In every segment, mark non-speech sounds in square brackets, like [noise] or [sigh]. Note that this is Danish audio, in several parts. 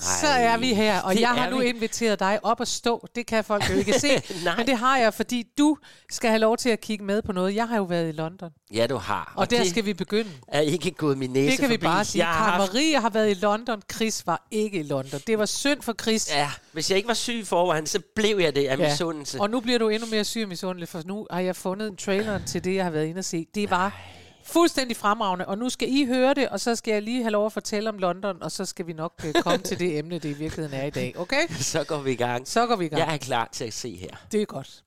så er vi her, og det jeg har nu vi. inviteret dig op at stå. Det kan folk jo ikke [laughs] se, Nej. men det har jeg, fordi du skal have lov til at kigge med på noget. Jeg har jo været i London, Ja, du har. og, og der skal vi begynde. er ikke gået min næse Det kan vi forbi. bare sige. Jeg har Marie har været i London, Chris var ikke i London. Det var synd for Chris. ja, hvis jeg ikke var syg forvejen, så blev jeg det af ja. misundelse. Og nu bliver du endnu mere syg og misundelig, for nu har jeg fundet en trailer til det, jeg har været inde og se. Det var fuldstændig fremragende, og nu skal I høre det, og så skal jeg lige have lov at fortælle om London, og så skal vi nok øh, komme til det emne, det i virkeligheden er i dag. Okay? [laughs] Så går vi i gang. Så går vi i gang. Jeg er klar til at se her. Det er godt.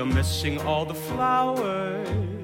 You're missing all the flowers.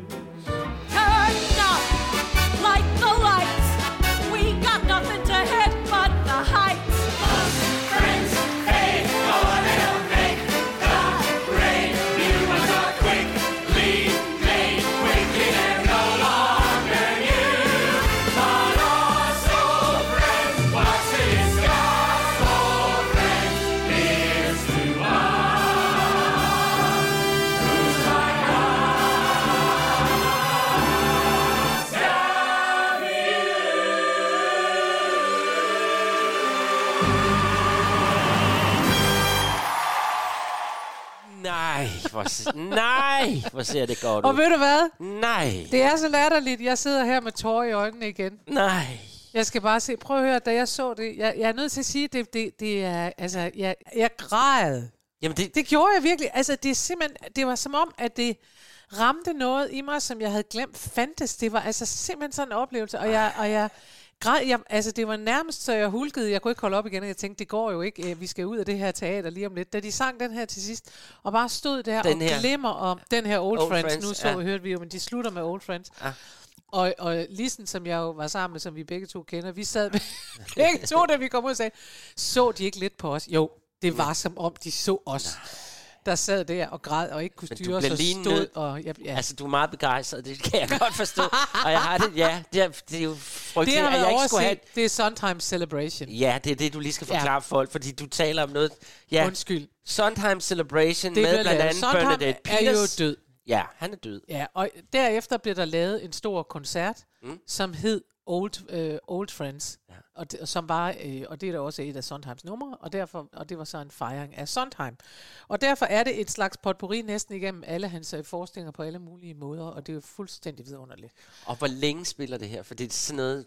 Nej, hvor, nej, hvor ser det godt Og ud. ved du hvad? Nej, Det er så latterligt. Jeg sidder her med tårer i øjnene igen. nej. Jeg skal bare se. Prøv at høre, da jeg så det. Jeg, jeg er nødt til at sige, det, det, det er... Altså, jeg, jeg græd. Jamen, det, Det gjorde jeg virkelig. Altså, det er simpelthen... Det var som om, at det ramte noget i mig, som jeg havde glemt fandtes. Det var altså simpelthen sådan en oplevelse. Og jeg, og jeg græd... Jeg, altså, det var nærmest, så jeg hulkede. Jeg kunne ikke holde op igen, og jeg tænkte, det går jo ikke. Øh, Vi skal ud af det her teater lige om lidt. Da de sang den her til sidst, og bare stod der Den og her. glemmer om den her Old, Old Friends. Friends, Nu så ja. hørte vi jo, men de slutter med Old Friends. Ja. Og, og Lisen, som jeg jo var sammen med, som vi begge to kender, vi sad med, [laughs] begge to, da vi kom ud og sagde, så de ikke lidt på os? Jo, det var som om, de så os. Der sad der og græd og ikke kunne Men styre bliver og lige stod. Og, ja, ja. altså, du er meget begejstret, det kan jeg godt forstå. og jeg har det, ja, det er, det er jo det frygteligt, har at jeg ikke skulle have... Det er Sometimes Celebration. Ja, det er det, du lige skal forklare Ja. folk, fordi du taler om noget... Ja, Undskyld. Sondheim Celebration Det med blandt andet Sondheim Bernadette er jo Peters. død. Ja, han er død. Ja, og derefter blev der lavet en stor koncert, mm. som hed Old, øh, Old Friends, ja. og, det, som var, øh, og det er da også et af Sondheims numre, og, derfor, og det var så en fejring af Sondheim. Og derfor er det et slags potpourri næsten igennem alle hans øh, forestillinger på alle mulige måder, og det er jo fuldstændig vidunderligt. Og hvor længe spiller det her? For det er sådan noget...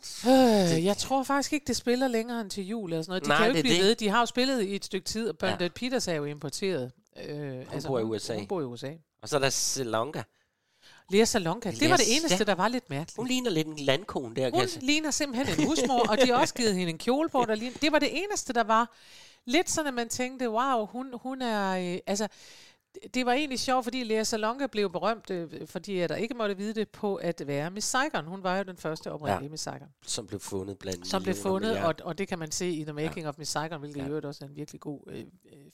Øh, jeg tror faktisk ikke, det spiller længere end til jul eller sådan noget. De Nej, kan jo det ikke blive det. ved. De har jo spillet i et stykke tid, og Bernadette ja. Peters er jo importeret. Øh, hun bor i USA. Hun bor i USA. Og så er der Selonka. Lea Salonga, det var det eneste, ja. der var lidt mærkeligt. Hun ligner lidt en landkone der, Hun ligner simpelthen en husmor, og de har også givet hende en kjole på. Der ligner. Det var det eneste, der var lidt sådan, at man tænkte, wow, hun, hun er... Øh, altså, det- var egentlig sjovt, fordi Lea Salonga blev berømt, øh, fordi jeg der ikke måtte vide det, på at være Miss Saigon. Hun var jo den første oprindelige Ja. Miss Saigon. Som blev fundet blandt Som blev fundet, og, og det kan man se i The Making ja. of Miss Saigon, hvilket. Ja. i øvrigt også er en virkelig god øh, øh,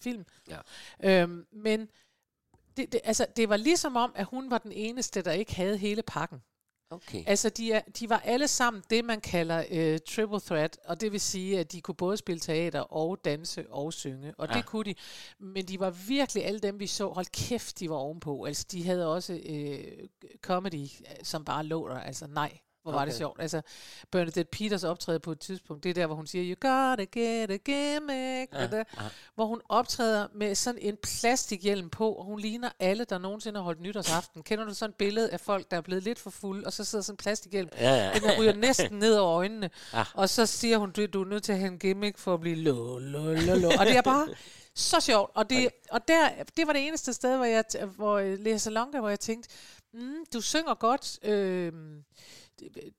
film. Ja. Øhm, men det, det, altså, det var ligesom om, at hun var den eneste, der ikke havde hele pakken. Okay. Altså, de, er, de var alle sammen det, man kalder øh, triple threat, og det vil sige, at de kunne både spille teater og danse og synge, og ja. Ja. det kunne de. Men de var virkelig alle dem, vi så, hold kæft, de var ovenpå. Altså, de havde også øh, comedy, som bare lå der. Altså, nej, hvor var det Okay. sjovt. Altså, Bernadette Peters optræder på et tidspunkt, det er der, hvor hun siger, you gotta get a gimmick, ja. der, hvor hun optræder med sådan en plastikhjelm på, og hun ligner alle, der nogensinde har holdt nytårsaften. Kender du sådan et billede af folk, der er blevet lidt for fulde, og så sidder sådan en plastikhjelm, Ja, ja. den der ryger næsten ned over øjnene, Ja. og så siger hun, du, du er nødt til at have en gimmick for at blive lo, lo, lo, lo. Og det er bare så sjovt. Og, det, og der, det var det eneste sted, hvor jeg, hvor øh, Lea Salonga, hvor jeg tænkte, mm, du synger godt, øh,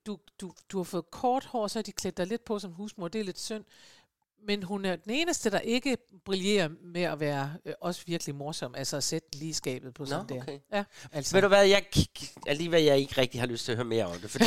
du, du, du har fået kort hår, så har de klædt dig lidt på som husmor, det er lidt synd. men hun er den eneste, der ikke brillerer med at være øh, også virkelig morsom. Altså at sætte lige skabet på sådan der. okay. Ja, altså. Ved du hvad, jeg, alligevel jeg ikke rigtig har lyst til at høre mere om det, fordi,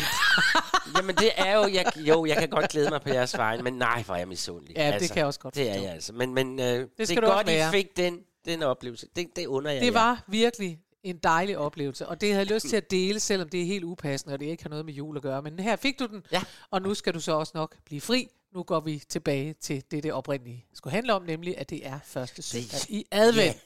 [laughs] jamen det er jo, jeg, jo, jeg kan godt glæde mig på jeres vegne, men nej, hvor er jeg misundelig. Ja, det kan jeg også godt Det er jeg altså, men, men øh, det, det skal er du godt, også I fik den, den oplevelse. Det, det under jeg Det jer. var virkelig en dejlig oplevelse, og det havde jeg lyst til at dele, selvom det er helt upassende, og det ikke har noget med jul at gøre. Men her fik du den, Ja. og nu skal du så også nok blive fri. Nu går vi tilbage til det, det oprindelige skulle handle om, nemlig at det er første søndag i advent.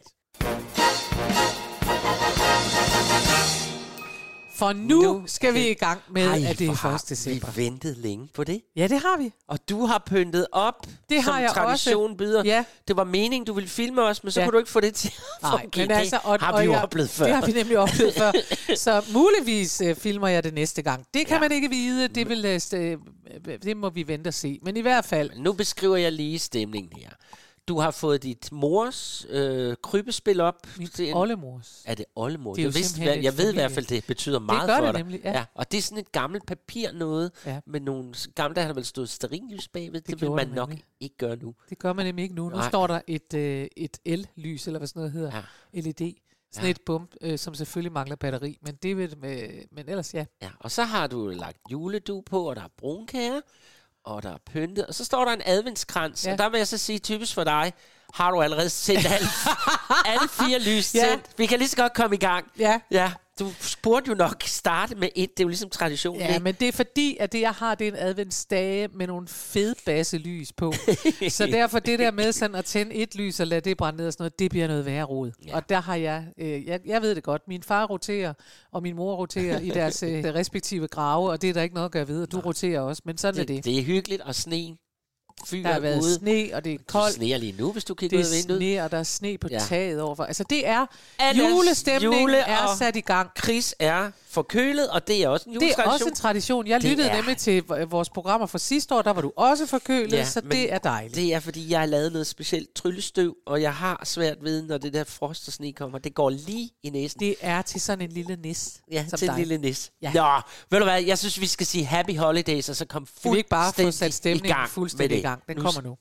For nu, Nu skal vi i gang med, Ej, at det er hvor har 1. december. Vi ventet længe på det. Ja, det har vi. Og du har pyntet op, Det som har jeg tradition også. byder. Ja. Det var meningen, du ville filme os, men så Ja. kunne du ikke få det til at Nej, men altså, og, det har og vi jo jeg, oplevet før. Det har vi nemlig oplevet før. [laughs] Så muligvis øh, filmer jeg det næste gang. Det kan Ja. man ikke vide. Det, vil, øh, st- øh, det må vi vente og se. Men i hvert fald, Nu beskriver jeg lige stemningen her. Du har fået dit mors øh, krybespil op. Det er oldemors. Er det oldemor? Det er jeg, vidste, jeg et ved i hvert fald, det betyder meget gør for det dig. nemlig, ja. Og det er sådan et gammelt papir noget, Ja. med nogle gamle, der har vel stået sterinlys bagved. Det, det vil man nok nemlig. ikke gøre nu. Det gør man nemlig ikke nu. Nu Nej. står der et, øh, et el-lys, eller hvad sådan noget hedder. Ja. LED. Sådan Ja. et bump, øh, som selvfølgelig mangler batteri. Men det vil med, men ellers ja. Ja, og så har du lagt juledu på, og der er brunkager, og der er pyntet, og så står der en adventskrans, Ja. og der vil jeg så sige, typisk for dig, har du allerede sendt alle, [laughs] alle fire lys Ja. tændt. Vi kan lige så godt komme i gang. Ja. Ja, du burde jo nok starte med et. Det er jo ligesom tradition. Ja, ikke? men det er fordi, at det jeg har, det er en adventsdage med nogle fedbasse lys på. [laughs] så derfor det der med sådan at tænde et lys og lade det brænde ned og sådan noget, det bliver noget værre rod. Ja. Og der har jeg, øh, jeg, jeg ved det godt, min far roterer, og min mor roterer i deres [laughs] øh, respektive grave, og det er der ikke noget at gøre ved, og du roterer også, men sådan er det, det. det er hyggeligt, og sneen fyrer Der har været ude. sne, og det er koldt. sneer lige nu, hvis du kigger Det ud af er vinduet. sne, og der er sne på Ja. taget overfor. Altså det er, Alles julestemningen jule- er sat i gang. Chris er forkølet, og det er også en Det er juletradition. også en tradition. Jeg Det lyttede er- nemlig til vores programmer fra sidste år, der var du også forkølet, Ja, så det er dejligt. Det er, fordi jeg har lavet noget specielt tryllestøv, og jeg har svært ved, når det der frost og sne kommer. Det går lige i næsen. Det er til sådan en lille nis. Ja, som til en dig. lille nis. Ja. Nå, ved du hvad, jeg synes, vi skal sige happy holidays, og så komme Skal vi ikke bare få fuldstændig sat i stemningen gang fuldstændig med i gang? Den Nu kommer nu.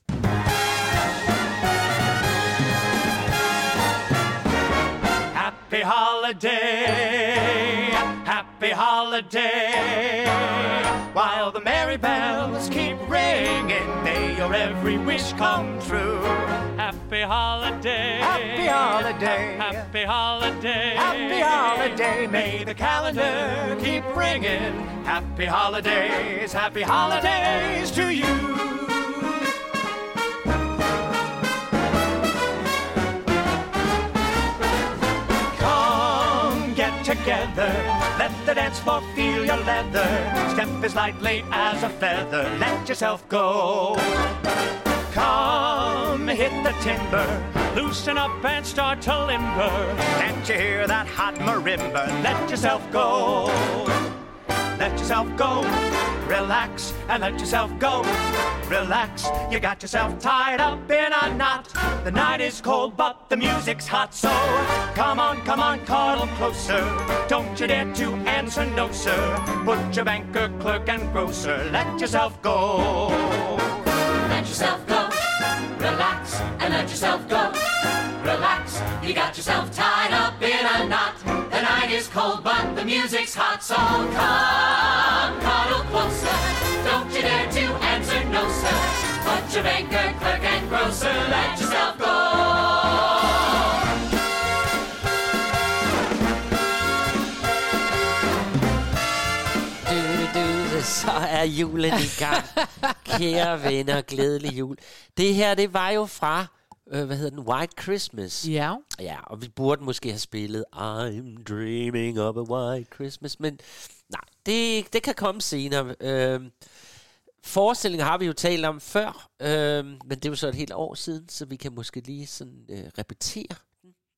Happy holiday, happy holiday. While the merry bells keep ringing, may your every wish come true. Happy holiday, Happy holiday. happy holiday, Happy holiday. May the calendar keep ringing. Happy holidays, happy holidays to you. Together, let the dance floor feel your leather. Step as lightly as a feather, let yourself go. Come hit the timber, loosen up and start to limber. Can't you hear that hot marimba? Let yourself go. Let yourself go. Relax and let yourself go. Relax, you got yourself tied up in a knot. The night is cold, but the music's hot. So come on, come on, cuddle closer. Don't you dare to answer no, sir. Put your banker, clerk, and grocer. Let yourself go. Let yourself go. Relax and let yourself go. Relax, you got yourself tied up in cold, but the music's hot, so come cuddle closer. Don't you dare to answer no, sir. Put your banker, clerk, and grocer. Let yourself go. Du, du, du, så er julen i gang. [laughs] Kære venner, glædelig jul. Det her, det var jo fra, øh, hvad hedder den, White Christmas. Ja. Ja, og vi burde måske have spillet I'm dreaming of a white Christmas, men nej, det, det kan komme senere. Øhm, forestillingen har vi jo talt om før, øhm, men det er jo så et helt år siden, så vi kan måske lige sådan øh, repetere.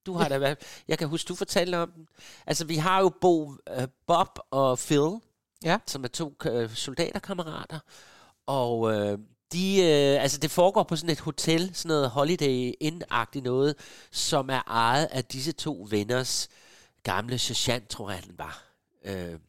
Du har da været, [laughs] jeg kan huske, du fortalte om den. Altså, vi har jo Bo, øh, Bob og Phil, Ja. som er to øh, soldaterkammerater, og øh, de, øh, altså det foregår på sådan et hotel, sådan noget Holiday Inn-agtigt noget, som er ejet af disse to venners gamle sergeant, tror jeg, han var. Øh,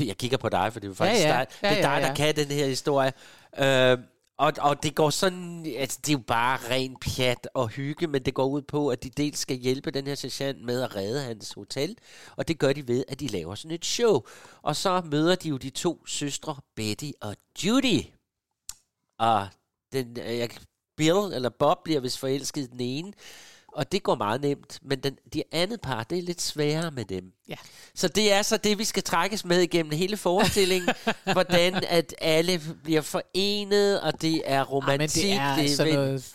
[laughs] jeg kigger på dig, for det er faktisk Ja, ja. dig, Ja, det er ja, dig, der ja. kan den her historie. Øh, Og, og det går sådan, altså det er jo bare ren pjat og hygge, men det går ud på, at de dels skal hjælpe den her sergeant med at redde hans hotel, og det gør de ved, at de laver sådan et show. Og så møder de jo de to søstre, Betty og Judy. Og den, øh, jeg, Bill, eller Bob, bliver vist forelsket i den ene, og det går meget nemt, men den, de andet par, det er lidt sværere med dem. Ja. Så det er så det, vi skal trækkes med igennem hele forestillingen, [laughs] hvordan at alle bliver forenet, og det er Ej, romantik. men det er det sådan noget,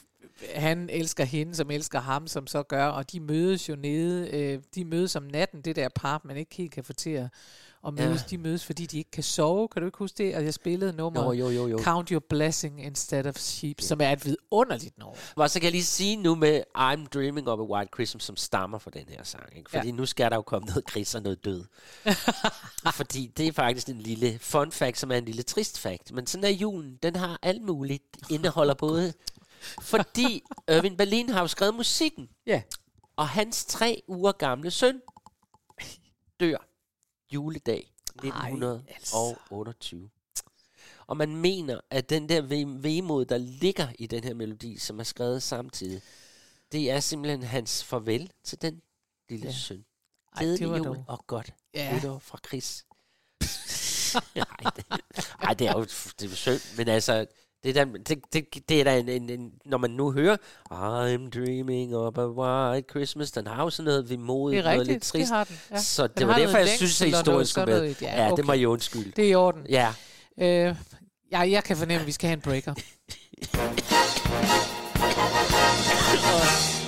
han elsker hende, som elsker ham, som så gør, og de mødes jo nede, øh, de mødes om natten, det der par, man ikke helt kan få til at, at mødes, Ja. de mødes, fordi de ikke kan sove, kan du ikke huske det? Og jeg spillede nummer jo, jo, jo. Count Your Blessing Instead of Sheep, som er et vidunderligt nummer. Og så kan jeg lige sige nu med I'm Dreaming of a White Christmas, som stammer fra den her sang. Ikke? Fordi Ja. ja. nu skal der jo komme noget gris og noget død. [laughs] Fordi det er faktisk en lille fun fact, som er en lille trist fact. Men sådan er julen. Den har alt muligt. Indeholder både... Fordi Irving Berlin har jo skrevet musikken. Ja. Og hans tre uger gamle søn dør juledag 1928. Og man mener, at den der ve- vemod, der ligger i den her melodi, som er skrevet samtidig, det er simpelthen hans farvel til den lille Ja. søn. Ej, det Glædelig jul dog- og godt Ja. nytår fra Chris. [laughs] Ej, det, ej, det er jo det er synd, men altså, det er da, det, det, det er da en, en, en, når man nu hører, I'm dreaming of a white Christmas, den har jo sådan noget vemodigt, Det er noget lidt rigtigt, det trist. har den. Ja. Så det Den var derfor, jeg synes, at historien skulle med. noget. Ja, Ja, det må. I undskylde. Det er i orden. Ja, Øh, ja, jeg kan fornemme, at vi skal have en breaker. [laughs]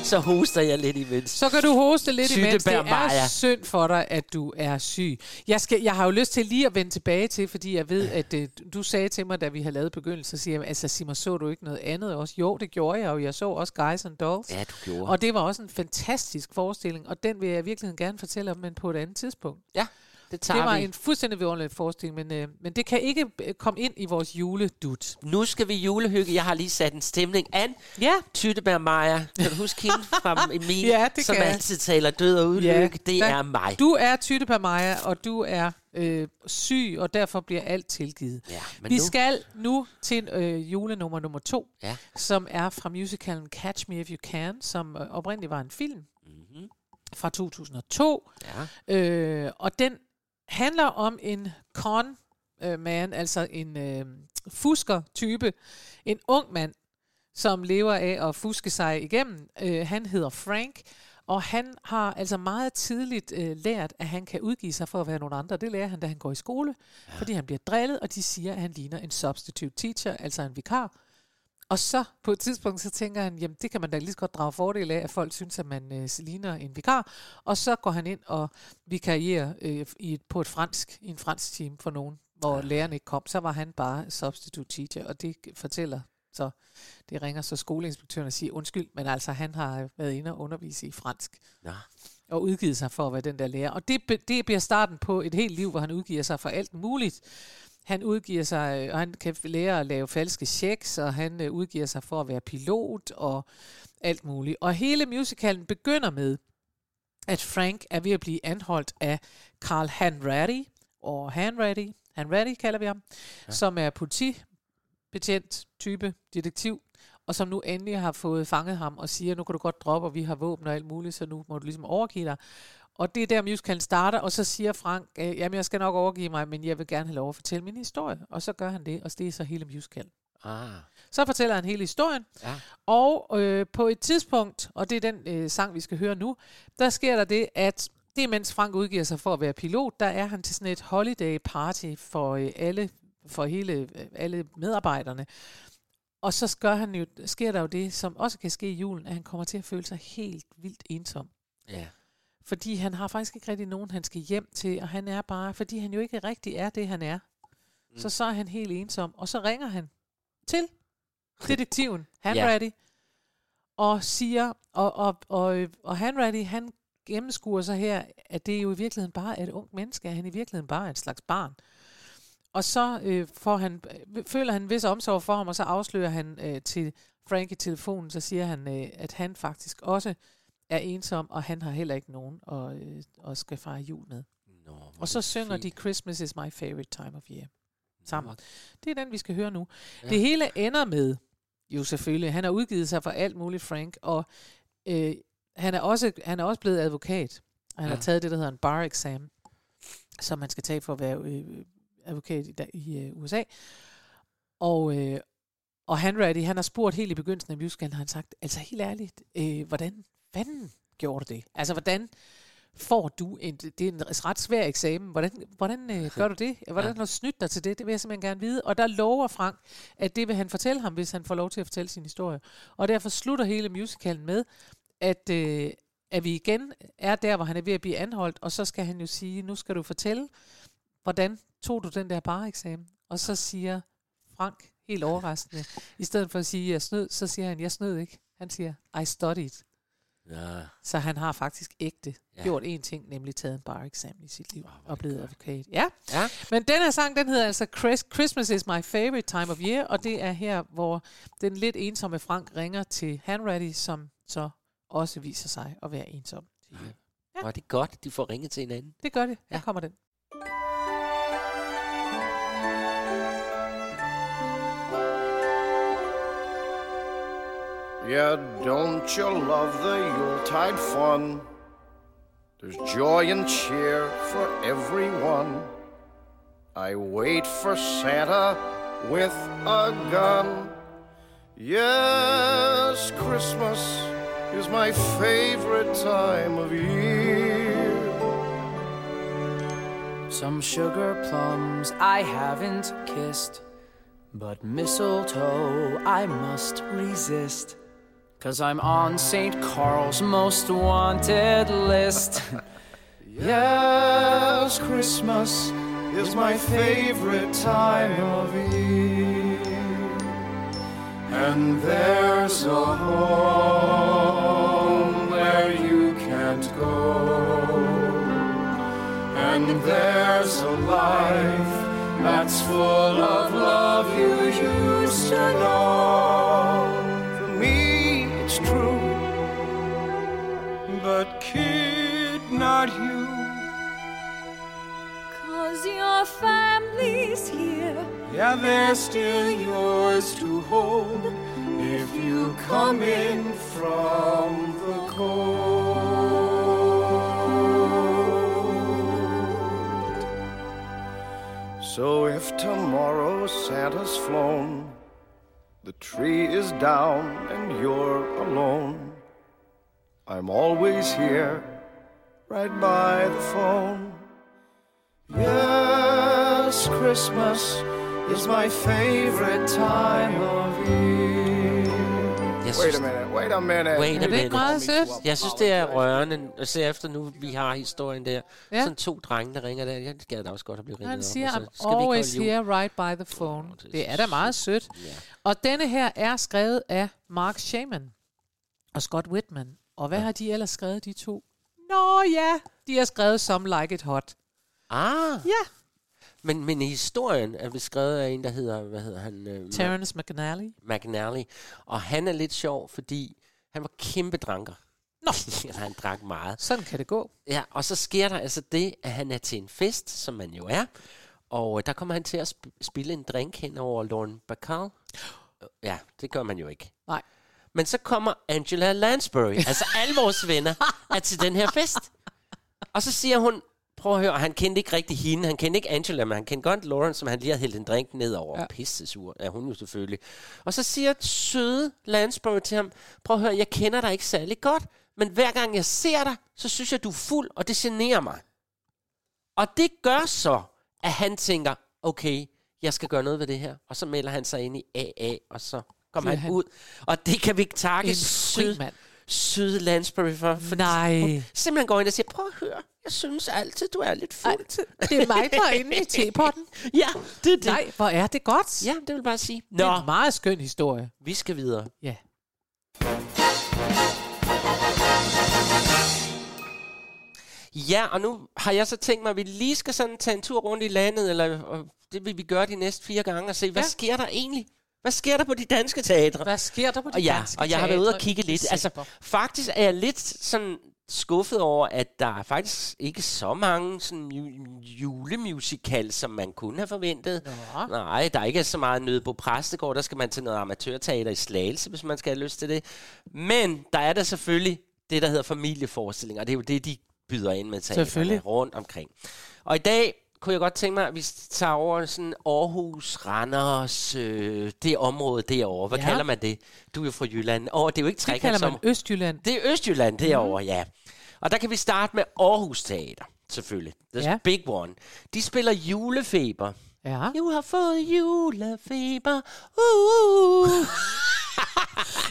så hoster jeg lidt imens. Så kan du hoste lidt imens. Det er synd for dig, at du er syg. Jeg, skal, jeg har jo lyst til lige at vende tilbage til, fordi jeg ved, at øh, du sagde til mig, da vi havde lavet begyndelsen, så siger jeg, altså Simon, så du ikke noget andet også? Jo, det gjorde jeg, og jeg så også Guys and Dolls. Ja, du gjorde. Og det var også en fantastisk forestilling, og den vil jeg virkelig gerne fortælle om, men på et andet tidspunkt. ja, det tager Det var vi. en fuldstændig vidunderlig forestilling, men, øh, men det kan ikke øh, komme ind i vores juledut. Nu skal vi julehygge. Jeg har lige sat en stemning an. Ja, Tyttebær Maja. Kan du huske hende fra [laughs] Emil? Ja, det som kan altid taler død og ulykke. Ja, det der- er mig. du er Tytte Maja, og du er øh, syg, og derfor bliver alt tilgivet. Ja, men Vi nu... skal nu til øh, julenummer nummer to, Ja. som er fra musicalen Catch Me If You Can, som øh, oprindeligt var en film Mm-hmm. fra 2002. Ja. Øh, og den handler om en con øh, man, altså en øh, fusker-type, en ung mand, som lever af at fuske sig igennem. Øh, han hedder Frank, og han har altså meget tidligt øh, lært, at han kan udgive sig for at være nogle andre. Det lærer han, da han går i skole, ja. fordi han bliver drillet, og de siger, at han ligner en substitute teacher, altså en vikar. Og så på et tidspunkt, så tænker han, jamen det kan man da lige så godt drage fordel af, at folk synes, at man øh, ligner en vikar. Og så går han ind og vikarierer øh, i et, på et fransk, i en fransk team for nogen, hvor ja. læreren ikke kom. Så var han bare substitute teacher, og det fortæller så, det ringer så skoleinspektøren og siger, undskyld, men altså han har været inde og undervise i fransk Nå. og udgivet sig for at være den der lærer. Og det, det bliver starten på et helt liv, hvor han udgiver sig for alt muligt. Han udgiver sig, øh, og han kan lære at lave falske checks, og han øh, udgiver sig for at være pilot og alt muligt. Og hele musicalen begynder med, at Frank er ved at blive anholdt af Carl Hanratty, og Hanratty, Hanratty kalder vi ham, ja. som er politibetjent, type, detektiv, og som nu endelig har fået fanget ham og siger, nu kan du godt droppe, og vi har våben og alt muligt, så nu må du ligesom overgive dig. Og det er der musicalen starter, og så siger Frank, øh, jamen jeg skal nok overgive mig, men jeg vil gerne have lov at fortælle min historie. Og så gør han det, og det er så hele musicalen. Ah, Så fortæller han hele historien, ja. og øh, på et tidspunkt, og det er den øh, sang, vi skal høre nu, der sker der det, at det er, mens Frank udgiver sig for at være pilot, der er han til sådan et holiday party for øh, alle, for hele, øh, alle medarbejderne. Og så gør han jo, sker der jo det, som også kan ske i julen, at han kommer til at føle sig helt vildt ensom. Ja. Fordi han har faktisk ikke rigtig nogen, han skal hjem til, og han er bare, fordi han jo ikke rigtig er det, han er. Mm. Så så er han helt ensom, og så ringer han til detektiven, [laughs] Hanratty, ja. og siger, og, og, og, og Hanratty, han gennemskuer sig her, at det jo i virkeligheden bare er et ungt menneske, at han i virkeligheden bare er en slags barn. Og så øh, får han, øh, føler han en vis omsorg for ham, og så afslører han øh, til Frank i telefonen, så siger han, øh, at han faktisk også er ensom, og han har heller ikke nogen at, øh, at skal fejre jul med. Nå, Og så synger fint. de, Christmas is my favorite time of year. sammen. Det er den, vi skal høre nu. Ja. Det hele ender med, jo selvfølgelig, han har udgivet sig for alt muligt, Frank, og øh, han, er også, han er også blevet advokat. Og han ja. har taget det, der hedder en bar exam, som man skal tage for at være øh, advokat i, i øh, USA. Og, øh, og Hanratty, han har spurgt helt i begyndelsen af musicalen, har han sagt, altså helt ærligt, øh, hvordan fanden gjorde du det? Altså, hvordan får du en, det er en ret svær eksamen, hvordan, hvordan øh, gør du det? Hvordan har du snydt dig til det? Det vil jeg simpelthen gerne vide. Og der lover Frank, at det vil han fortælle ham, hvis han får lov til at fortælle sin historie. Og derfor slutter hele musicalen med, at, øh, at vi igen er der, hvor han er ved at blive anholdt, og så skal han jo sige, nu skal du fortælle, hvordan tog du den der bare-eksamen? Og så siger Frank, helt overraskende, i stedet for at sige, jeg snød, så siger han, jeg snød ikke. Han siger, I studied. Ja. Så han har faktisk ægte Ja. ja. gjort én ting, nemlig taget en bar-eksamen i sit liv er og blevet advokat. Ja. Ja. Men den her sang, den hedder altså Chris- Christmas is my favorite time of year, og det er her, hvor den lidt ensomme Frank ringer til Hanratty, som så også viser sig at være ensom. Ja. Og det er godt, de får ringet til hinanden. Det gør det. Her Ja. kommer den. Yeah, don't you love the Yuletide fun? There's joy and cheer for everyone. I wait for Santa with a gun. Yes, Christmas is my favorite time of year. Some sugar plums I haven't kissed, but mistletoe I must resist. Cause I'm on St. Carl's most wanted list. [laughs] Yes, Christmas is my favorite time of year. And there's a home where you can't go. And there's a life that's full of love you used to know. But kid, not you. Cause your family's here. Yeah, they're still yours to hold if you come in from the cold. So if tomorrow Santa's flown, the tree is down and you're alone, I'm always here, right by the phone. Yes, Christmas is my favorite time of year. Jeg Wait synes, a minute, wait a minute. Wait a det ikke minute. meget sødt? Jeg synes, det er rørende at se efter nu, vi har historien der. Ja. Sådan to drenge, der ringer der. Jeg gad da også godt at blive ringet Han op, siger, og så I'm always here right by the phone. Åh, det er Det er da meget sødt. Ja. Og denne her er skrevet af Mark Shaman og Scott Whitman. Og hvad har de ellers skrevet, de to? Nå ja, de har skrevet Some Like It Hot. Ah, Ja. men, men historien er beskrevet af en, der hedder, hvad hedder han? Øh, Terrence McNally. McNally. Og han er lidt sjov, fordi han var kæmpe dranker. Nå. [laughs] Han drak meget. Sådan kan det gå. Ja, og så sker der altså det, at han er til en fest, som man jo er. Og øh, der kommer han til at sp- spille en drink hen over Lauren Bacall. Ja, det gør man jo ikke. Nej. Men så kommer Angela Lansbury, altså alle vores venner, er til den her fest. Og så siger hun, prøv at høre, han kendte ikke rigtig hende, han kendte ikke Angela, men han kendte godt Lauren, som han lige havde hældt en drink ned over. Ja. Ja. Pisse sur er hun jo selvfølgelig. Og så siger søde Lansbury til ham, prøv at høre, jeg kender dig ikke særlig godt, men hver gang jeg ser dig, så synes jeg, du er fuld, og det generer mig. Og det gør så, at han tænker, okay, jeg skal gøre noget ved det her. Og så melder han sig ind i AA, og så Bliver han han ud. Og det kan vi ikke takke søde Lansbury for. fordi Nej. Hun simpelthen går ind og siger, prøv at høre, jeg synes altid, du er lidt fuld. Det er mig, der er inde i [laughs] tepotten. Ja, det er det. Nej, hvor er det godt. Ja, det vil bare sige. Det er Nå, en meget skøn historie. vi skal videre. Ja. Ja, og nu har jeg så tænkt mig, at vi lige skal sådan tage en tur rundt i landet, eller det vil vi gøre de næste fire gange, og se, hvad Ja. sker der egentlig? Hvad sker der på de danske teatre? Hvad sker der på de og ja, danske og jeg har været ude og kigge lidt. Altså, faktisk er jeg lidt sådan skuffet over, at der er faktisk ikke så mange sådan ju- julemusical, som man kunne have forventet. Nå. Nej, der er ikke så meget nød på Præstegård. Der skal man til noget amatørteater i Slagelse, hvis man skal have lyst til det. Men der er der selvfølgelig det, der hedder familieforestillinger. Det er jo det, de byder ind med teaterne rundt omkring. Og i dag kunne jeg godt tænke mig, at vi tager over sådan Aarhus, Randers, øh, det område derovre. Hvad Ja. kalder man det? Du er jo fra Jylland. Åh, det er jo ikke Det kalder man Østjylland. Det er Østjylland derovre, mm. ja. Og der kan vi starte med Aarhus Teater, selvfølgelig. The ja. big one. De spiller julefeber. Ja. Du har fået julefeber. Uh, uh. [laughs]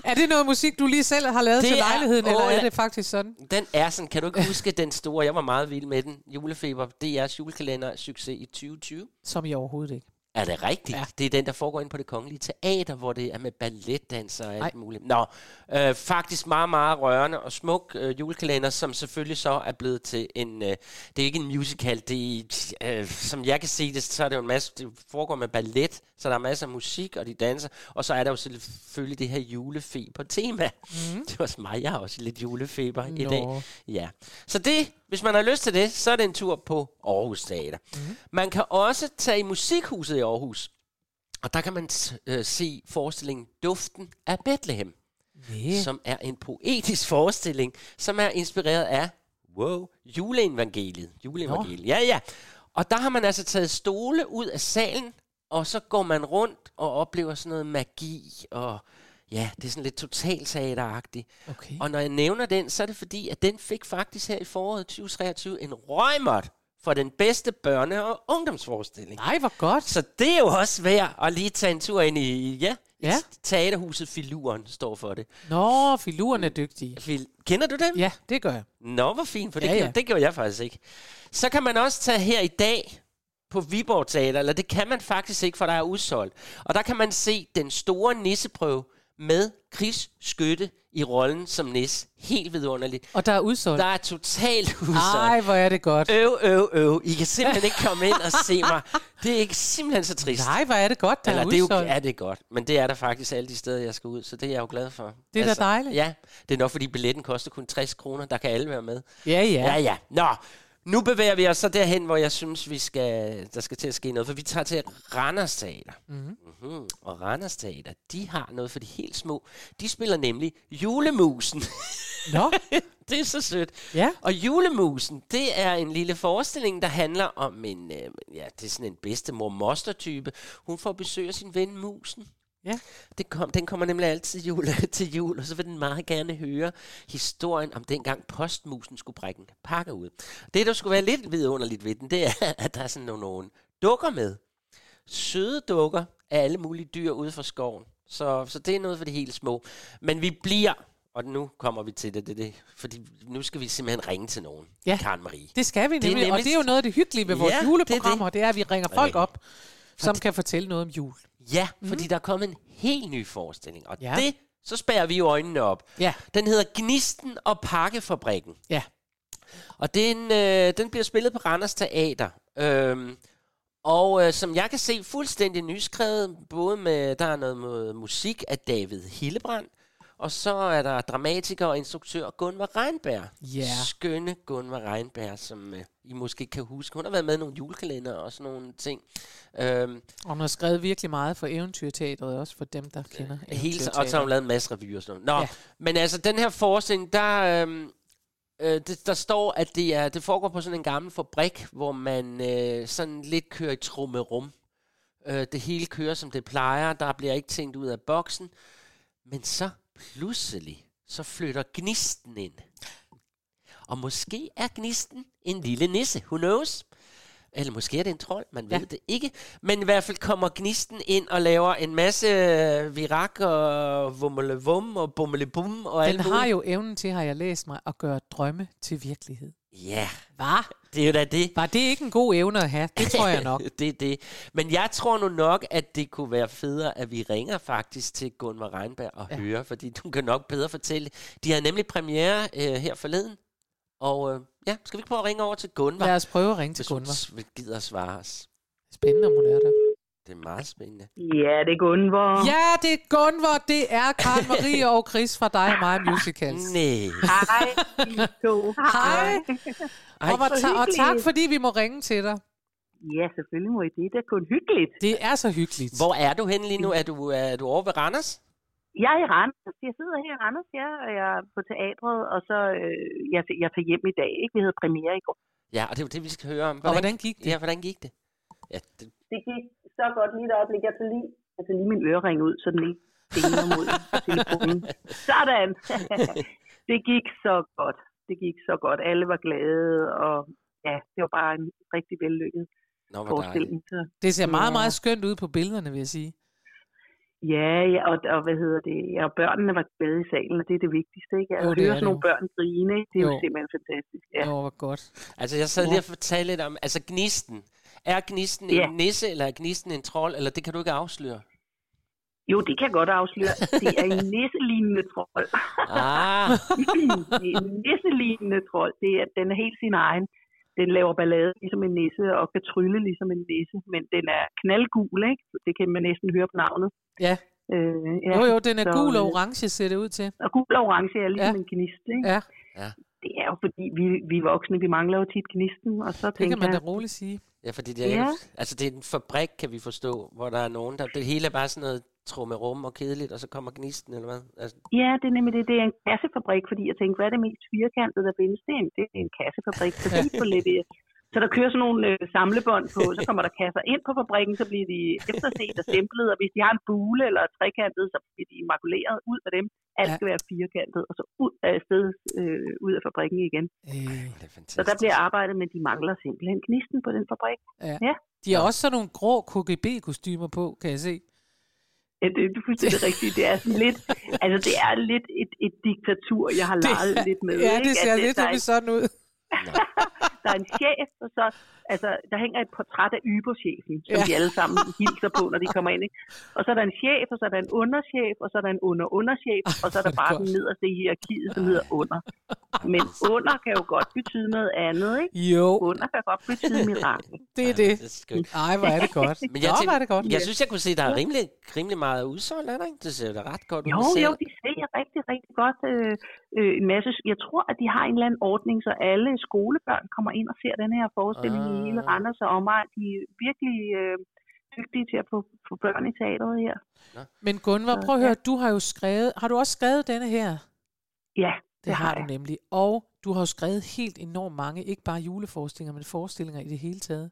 Er det noget musik, du lige selv har lavet Det til er- lejligheden, åh, eller er det faktisk sådan? Den er sådan, kan du ikke huske den store? Jeg var meget vild med den. Julefeber, DR's julekalender succes i 2020. Som i overhovedet ikke. Er det rigtigt? Ja. Det er den, der foregår ind på det kongelige teater, hvor det er med balletdanser og alt Ej. muligt. Nå, øh, faktisk meget, meget rørende og smuk øh, julekalender, som selvfølgelig så er blevet til en... Øh, det er ikke en musical, det er, øh, som jeg kan se det, så er det jo en masse... Det foregår med ballet, så der er masser af musik, og de danser. Og så er der jo selvfølgelig det her julefeber tema. Mm. Det var også mig, jeg har også lidt julefeber i Nå. dag. Ja. Så det, hvis man har lyst til det, så er det en tur på Aarhus Teater. Mm. Man kan også tage i Musikhuset i Aarhus. Og der kan man øh, se forestillingen Duften af Bethlehem, Yeah. som er en poetisk [laughs] forestilling, som er inspireret af, wow, juleevangeliet. Juleevangeliet, ja, ja. Og der har man altså taget stole ud af salen, og så går man rundt og oplever sådan noget magi, og ja, det er sådan lidt totalteateragtigt. Okay. Og når jeg nævner den, så er det fordi, at den fik faktisk her i foråret 2023 en røgmot for den bedste børne- og ungdomsforestilling. Nej, hvor godt. Så det er jo også værd at lige tage en tur ind i, ja, Ja. teaterhuset Filuren står for det. Nå, filuren er dygtige. Fil- Kender du dem? Ja, det gør jeg. Nå, hvor fint, for det, Ja, ja. ja. det gjorde jeg faktisk ikke. Så kan man også tage her i dag på Viborg Teater, eller det kan man faktisk ikke, for der er udsolgt. Og der kan man se den store nisseprøve med Chris Skytte i rollen som nis. Helt vidunderligt. Og der er udsolgt. Der er totalt udsolgt. Ej, hvor er det godt. Øv, øv, øv. I kan simpelthen ikke komme ind og se mig. Det er ikke simpelthen så trist. Nej, hvor er det godt, der Eller er det er jo, udsolgt. ja, det er godt. Men det er der faktisk alle de steder, jeg skal ud. Så det er jeg jo glad for. Altså, Det er da dejligt. Ja, det er nok, fordi billetten koster kun 60 kroner. Der kan alle være med. Ja, ja. Ja, ja. Nå, nu bevæger vi os så derhen, hvor jeg synes, vi skal, der skal til at ske noget. For vi tager til Randers Teater. Mm-hmm. Mm-hmm. Og Randers Teater, de har noget for de helt små. De spiller nemlig Julemusen. Nå, [laughs] det er så sødt. ja. Og Julemusen, det er en lille forestilling, der handler om en, øh, ja, det er sådan en bedstemor moster type Hun får besøg af sin ven Musen. Ja. Det kom, den kommer nemlig altid jul, [laughs] til jul, og så vil den meget gerne høre historien om dengang postmusen skulle brække en pakke ud. Det, der skulle være lidt vidunderligt ved den, det er, [laughs] at der er sådan nogle, nogle dukker med. Søde dukker af alle mulige dyr ude fra skoven. Så, så det er noget for de helt små. Men vi bliver, og nu kommer vi til det, det, det fordi nu skal vi simpelthen ringe til nogen. Ja. Karen Marie. Det skal vi Det er nemlig. Og nemlig- det er jo noget af det hyggelige ved vores Ja, det er juleprogrammer, det er, at vi ringer folk op, som kan fortælle noget om jul. Ja, mm. fordi der er kommet en helt ny forestilling. Og Ja. det, så spærer vi jo øjnene op. Ja. Den hedder Gnisten og Pakkefabrikken. Ja. Og den, øh, den bliver spillet på Randers Teater. Øhm, og øh, som jeg kan se, fuldstændig nyskrevet, både med, der er noget med musik af David Hillebrand, og så er der dramatiker og instruktør Gunvar Reinberg. Ja. Skønne Gunvar Reinberg, som øh, I måske kan huske. Hun har været med i nogle julekalender og sådan nogle ting. Øhm, Og hun har skrevet virkelig meget for Eventyrteatret, også for dem, der kender Hele, og så har hun lavet en masse revyer og sådan noget. Nå, Ja. men altså, den her forestilling, der, øhm, øh, det, der står, at det, er, det foregår på sådan en gammel fabrik, hvor man øh, sådan lidt kører i trummerum. Øh, det hele kører, som det plejer. Der bliver ikke tænkt ud af boksen. Men så pludselig, så flytter gnisten ind. Og måske er gnisten en lille nisse. Who knows? Eller måske er det en trold, man ved Ja. ja. det ikke. Men i hvert fald kommer gnisten ind og laver en masse øh, virak og vummelevum og bummelebum og alt Den har muligt. jo evnen til, har jeg læst mig, at gøre drømme til virkelighed. Ja, Hvad? Det er jo da det. Var det ikke en god evne at have? Det tror jeg nok. [laughs] det er det. Men jeg tror nu nok, at det kunne være federe, at vi ringer faktisk til Gunvar Reinberg og Ja. hører, fordi du kan nok bedre fortælle. De har nemlig premiere øh, her forleden. Og øh, ja, skal vi ikke prøve at ringe over til Gunvar? Lad os prøve at ringe til hvis hun Gunvar. gider at svare os. Spændende, om hun er der. Det er meget spændende. Ja, det er Gunvor. Ja, det er Gunvor, det er Karen Marie og Chris fra dig og mig musicals. Nej. Hej. Hej. Ej, Og, ta- og tak, fordi vi må ringe til dig. Ja, selvfølgelig må I det. Det er kun hyggeligt. Det er så hyggeligt. Hvor er du henne lige nu? Er du, er du over ved Randers? Jeg er i Randers. Jeg sidder her i Randers, ja, og jeg er på teatret, og så øh, jeg, jeg tager hjem i dag. Ikke? Vi havde premiere i går. Ja, og det er jo det, vi skal høre om. Og hvordan gik det? Ja, hvordan gik det? Ja, det, Det gik så godt lige et øjeblik. Jeg tager lige, jeg tager lige min ørering ud, så den ikke dingler mod telefonen. [laughs] Sådan! [laughs] det gik så godt. Det gik så godt. Alle var glade, og ja, det var bare en rigtig vellykket Nå, dejligt. forestilling. Så, Det ser meget, meget skønt ud på billederne, vil jeg sige. ja, ja og, og, hvad hedder det? Ja, og børnene var glade i salen, og det er det vigtigste. Ikke? At Jo, det høre sådan nogle børn grine, det er jo, Jo. simpelthen fantastisk. Ja. Jo, hvor godt. Altså, jeg sad lige og fortalte lidt om, altså gnisten. Er gnisten Ja. en nisse, eller er gnisten en trold, eller det kan du ikke afsløre? Jo, det kan jeg godt afsløre. Det er en nisselignende trold. Ah, det er en nisselignende trold. Det er, den er helt sin egen. Den laver ballade ligesom en nisse, og kan trylle ligesom en nisse, men den er knaldgul, ikke? Det kan man næsten høre på navnet. Ja. Øh, ja. Jo, jo, den er Så, gul og øh, orange, ser det ud til. Og gul og orange er ligesom Ja. ja. en gnist, ikke? Ja, Det er jo fordi, vi, vi voksne, vi mangler jo tit gnisten, og så det tænker kan man da roligt sige. Ja, fordi det er, Ja. altså, det er en fabrik, kan vi forstå, hvor der er nogen, der... Det hele er bare sådan noget trummerum og kedeligt, og så kommer gnisten, eller hvad? Altså, ja, det er nemlig det. Det er en kassefabrik, fordi jeg tænkte, hvad er det mest firkantede, der findes? Det er en, det er en kassefabrik, fordi [laughs] på lidt, øh, så der kører sådan nogle øh, samlebånd på, så kommer der kasser ind på fabrikken, så bliver de efterset og stemplet, og hvis de har en bule eller trekantet, så bliver de makuleret ud af dem. Alt Ja. skal være firkantet, og så ud af sted, øh, ud af fabrikken igen. Øh, det er Så fantastisk. der bliver arbejdet, men de mangler simpelthen gnisten på den fabrik. de har også sådan nogle grå KGB-kostymer på, kan jeg se. Ja, det, det er fuldstændig [laughs] rigtigt. Det er sådan lidt, altså det er lidt et, et diktatur, jeg har leget lidt med. ja, ikke? det ser At lidt der er nemlig sådan ud. [laughs] der er en chef, og så altså, der hænger et portræt af Uber-chefen, som Ja. de alle sammen hilser på, når de kommer ind. Ikke? Og så er der en chef, og så er der en underchef, og så er der en under-underchef, og så er der er bare den nederste i hierarkiet, som hedder under. Men under kan jo godt betyde noget andet, ikke? Jo, Under kan godt betyde mirakel. [laughs] det er det. Det er skønt. Ej, hvor er det godt. Men jeg, Nå, tænkte, hvor er det godt. jeg synes, jeg kunne se, at der er rimelig, rimelig meget udsolgt, er der ikke? Det ser da ret godt ud. Jo, ser- jo, de sælger rigtig, rigtig godt øh, øh, en masse. Jeg tror, at de har en eller anden ordning, så alle skolebørn kommer ind og ser den her forestilling ah. i hele Ah. Randers og omegn. De er virkelig øh, dygtige til at få, få børn i teateret her. Men Gunvar, prøv at høre, du har jo skrevet, har du også skrevet denne her? Ja, Det, det har har du jeg. nemlig. Og du har jo skrevet helt enormt mange, ikke bare juleforestillinger, men forestillinger i det hele taget.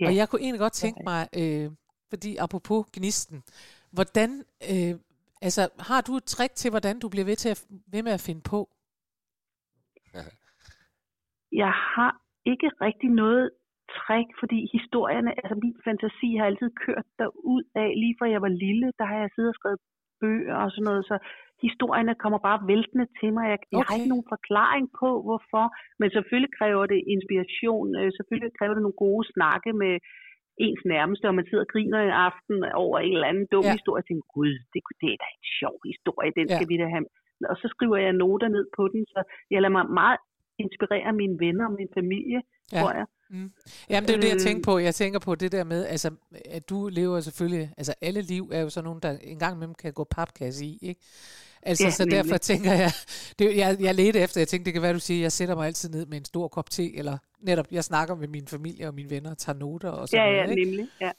Ja, og jeg kunne egentlig godt tænke mig, øh, fordi apropos gnisten, hvordan, øh, altså har du et trick til, hvordan du bliver ved, til at, ved med at finde på? Jeg har ikke rigtig noget trick, fordi historierne, altså min fantasi har altid kørt derud af, lige fra jeg var lille, der har jeg siddet og skrevet bøger og sådan noget, så historierne kommer bare væltende til mig. Jeg, jeg har Okay. ikke nogen forklaring på, hvorfor, men selvfølgelig kræver det inspiration, øh, selvfølgelig kræver det nogle gode snakke med ens nærmeste, og man sidder og griner en aften over en eller anden dum Ja. historie, og tænker, gud, det, det er da en sjov historie, den ja. skal vi da have. Og så skriver jeg noter ned på den, så jeg lader mig meget inspirere mine venner og min familie, Ja. ja. tror jeg. Jamen, det er jo det, jeg Øh. tænker på. Jeg tænker på det der med, altså, at du lever selvfølgelig, altså alle liv er jo sådan nogen, der en gang imellem kan gå papkasse i, ikke? Altså, Ja, så derfor nemlig. tænker jeg, [laughs] det, jeg, jeg ledte efter, jeg tænkte, det kan være, du siger, jeg sætter mig altid ned med en stor kop te, eller netop, jeg snakker med min familie og mine venner og tager noter og sådan Ja, ja, noget, ikke? nemlig. Ja.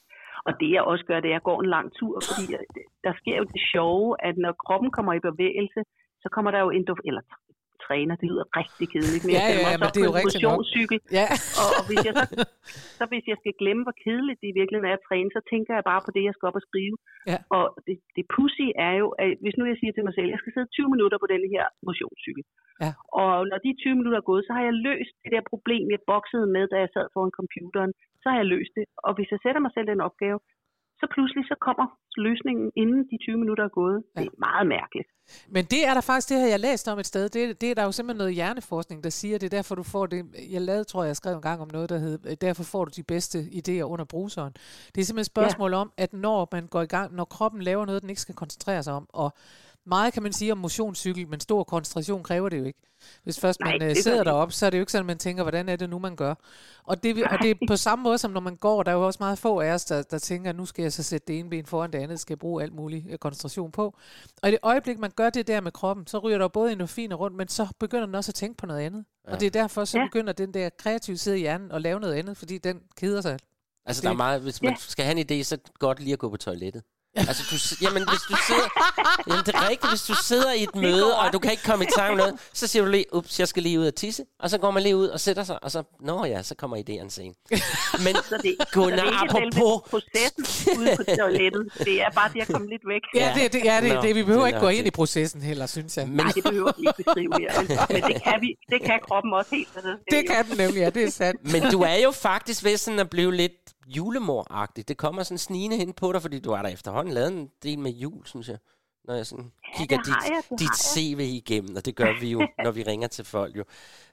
Og det jeg også gør, det er, at jeg går en lang tur, fordi jeg- der sker jo det sjove, at når kroppen kommer i bevægelse, så kommer der jo endorf... Eller træner, det lyder rigtig kedeligt, men Ja, jeg ja, ja, men det er jo rigtigt motionscykel, Ja, og, og hvis jeg så, så hvis jeg skal glemme, hvor kedeligt det i virkeligheden er at træne, så tænker jeg bare på det, jeg skal op og skrive. Ja. Og det, det pussy er jo, at hvis nu jeg siger til mig selv, jeg skal sidde 20 minutter på denne her motionscykel, Ja. og når de 20 minutter er gået, så har jeg løst det der problem, jeg boksede med, da jeg sad foran computeren. Så har jeg løst det. Og hvis jeg sætter mig selv den opgave, så pludselig så kommer løsningen, inden de 20 minutter er gået. Det er meget mærkeligt. Men det er der faktisk, det har jeg læst om et sted, det, det er der jo simpelthen noget hjerneforskning, der siger, det er derfor, du får det. Jeg lavede, tror jeg, jeg skrev en gang om noget, der hed, derfor får du de bedste idéer under bruseren. Det er simpelthen et spørgsmål ja. om, at når man går i gang, når kroppen laver noget, den ikke skal koncentrere sig om, og meget kan man sige om motionscykel, men stor koncentration kræver det jo ikke. Hvis først Nej, man det øh, sidder det deroppe, så er det jo ikke sådan, at man tænker, hvordan er det nu, man gør. Og det, og det er på samme måde, som når man går, der er jo også meget få af os, der, der tænker, nu skal jeg så sætte det ene ben foran det andet, skal jeg bruge alt mulig øh, koncentration på. Og i det øjeblik, man gør det der med kroppen, så ryger der jo både endorfiner rundt, men så begynder den også at tænke på noget andet. Ja. Og det er derfor, så Ja. begynder den der kreative side i hjernen at lave noget andet, fordi den keder sig. Altså, der er Det- meget, hvis man Ja. skal have en idé, så er det godt lige at gå på toilettet. Altså, du, jamen, hvis du sidder... Jamen, det er rigtigt. Hvis du sidder i et møde, og du kan ikke komme i tanke om noget, så siger du lige, ups, jeg skal lige ud og tisse. Og så går man lige ud og sætter sig, og så, nå ja, så kommer idéen sen. Men Så det, [laughs] Gunnar, så det er ikke apropos... processen ude på toilettet. Det er bare det at komme lidt væk. Ja, det, det, ja, det, Nå, det, vi behøver det ikke gå ind det. i processen heller, synes jeg. Men, Nej, det behøver vi ikke beskrive her. [laughs] Men det kan, vi, det kan kroppen også helt. Altså, Det kan den nemlig, ja, det er sandt. men du er jo faktisk ved sådan at blive lidt julemor-agtig. Det kommer sådan snigende hen på dig, fordi du har da efterhånden lavet en del med jul, synes jeg. Når jeg sådan kigger har dit, jeg, dit CV igennem, og det gør vi jo, [laughs] når vi ringer til folk jo.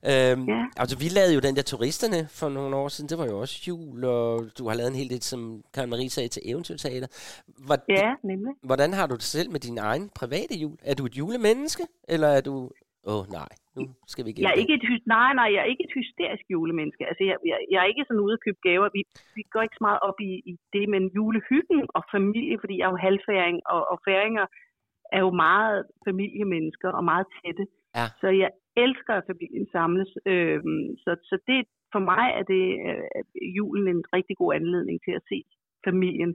Øhm, Ja. Altså, vi lavede jo den der turisterne for nogle år siden. Det var jo også jul, og du har lavet en hel del, som Karen Marie sagde, til eventyrteater. Hvor, Ja, nemlig. Hvordan har du det selv med din egen private jul? Er du et julemenneske, eller er du... Åh, oh, nej, nu skal vi Jeg er ikke et, nej, nej, jeg er ikke et hysterisk julemenneske. Altså, jeg, jeg, jeg er ikke sådan ude at købe gaver. Vi, vi går ikke så meget op i, i det, men julehyggen og familie, fordi jeg er jo halvfæring, og, og færinger er jo meget familiemennesker og meget tætte. Ja. Så jeg elsker, at familien samles. Øhm, så, så det, for mig er det øh, julen en rigtig god anledning til at se familien.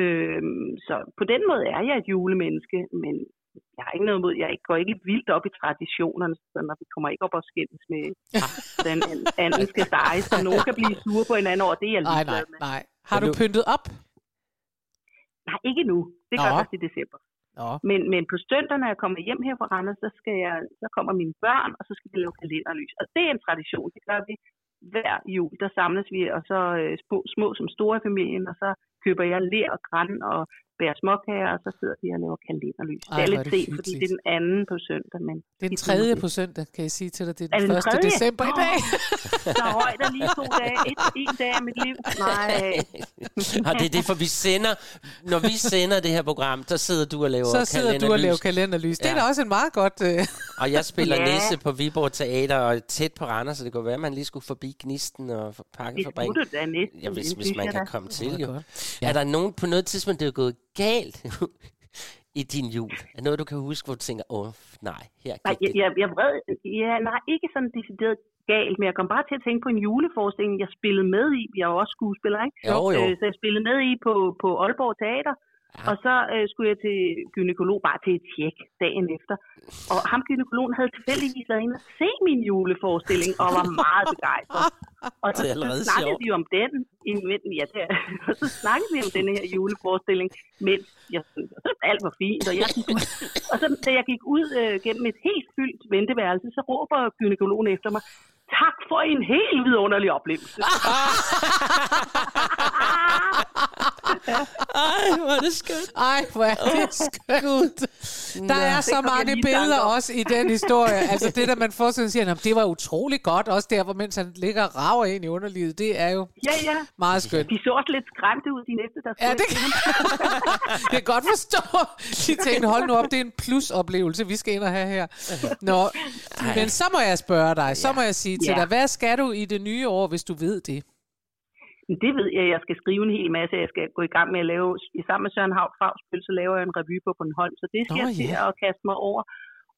Øhm, så på den måde er jeg et julemenneske, men jeg har ikke noget imod, jeg går ikke vildt op i traditionerne, så når vi kommer ikke op og skændes med, [laughs] hvordan an- anden skal stege, så nogen kan blive sure på hinanden over, det er jeg Nej, nej, nej. Har du pyntet op? Nej, ikke nu. Det gør Nå. først i december. Nå. Men, men på søndag, når jeg kommer hjem her fra Randers, så, skal jeg, så kommer mine børn, og så skal vi lave kalenderlys. Og det er en tradition. Det gør vi hver jul. Der samles vi, og så øh, små, små som store i familien, og så køber jeg ler og græn og bærer småkager, og så sidder vi og laver kalenderlys. Ej, det er lidt er sent, fordi det er den anden på søndag. Men Det er den tredje på søndag, kan jeg sige til dig. Det er Er den det den 1. tredje? december i dag. [laughs] Der røg der lige to dage. Et, en dag af mit liv. Nej. [laughs] og det er det, for vi sender, når vi sender det her program, så sidder du og laver Så sidder du og laver kalenderlys. kalenderlys. Det er Ja. da også en meget godt... Øh, [laughs] Og jeg spiller Ja. Nisse på Viborg Teater, og tæt på Randers, så det kunne være, at man lige skulle forbi Gnisten og Det pakkefabrikken. skulle du da næsten. Ja, hvis, hvis man kan komme til, jo. godt. Er der nogen på noget tidspunkt, det er gået galt [laughs] i din jul? Er noget, du kan huske, hvor du tænker, åh, nej, her Nej, gik jeg, det. jeg, jeg vred, ja, nej, ikke sådan decideret galt, men jeg kom bare til at tænke på en juleforestilling, jeg spillede med i. Jeg er jo også skuespiller, ikke? Jo, jo. Øh, så jeg spillede med i på, på Aalborg Teater, Ja. og så øh, skulle jeg til gynekolog bare til et tjek dagen efter. Og ham gynekologen havde tilfældigvis været inde og se min juleforestilling, og var meget begejstret. [laughs] Og så, så snakkede sjovt. vi om den, i, ja, det er, [laughs] og så snakkede vi om den her juleforestilling, mens jeg at alt var fint, og jeg [laughs] og så, da jeg gik ud øh, gennem et helt fyldt venteværelse, så råber gynekologen efter mig, tak for en helt vidunderlig oplevelse. [laughs] Ej, hvor er det skønt. Ej, hvor er det skønt. Der er så jeg mange billeder også i den historie. [laughs] Altså det, der man får sådan siger, "Nå, det var utrolig godt, også der, hvor mens han ligger og rager ind i underlivet. Det er jo Ja, ja. meget skønt. De så også lidt skræmte ud, de næste, der Ja, skulle det kan, [laughs] det kan godt forstå. De tænkte, hold nu op, det er en plusoplevelse, vi skal ind og have her. Nå, men så må jeg spørge dig, så må jeg sige til Ja. dig, hvad skal du i det nye år, hvis du ved det? Men Det ved jeg, jeg skal skrive en hel masse. Jeg skal gå i gang med at lave, sammen med Søren Hav Favsbøl, så laver jeg en revy på Bornholm, så det skal Nå, jeg til ja. at kaste mig over.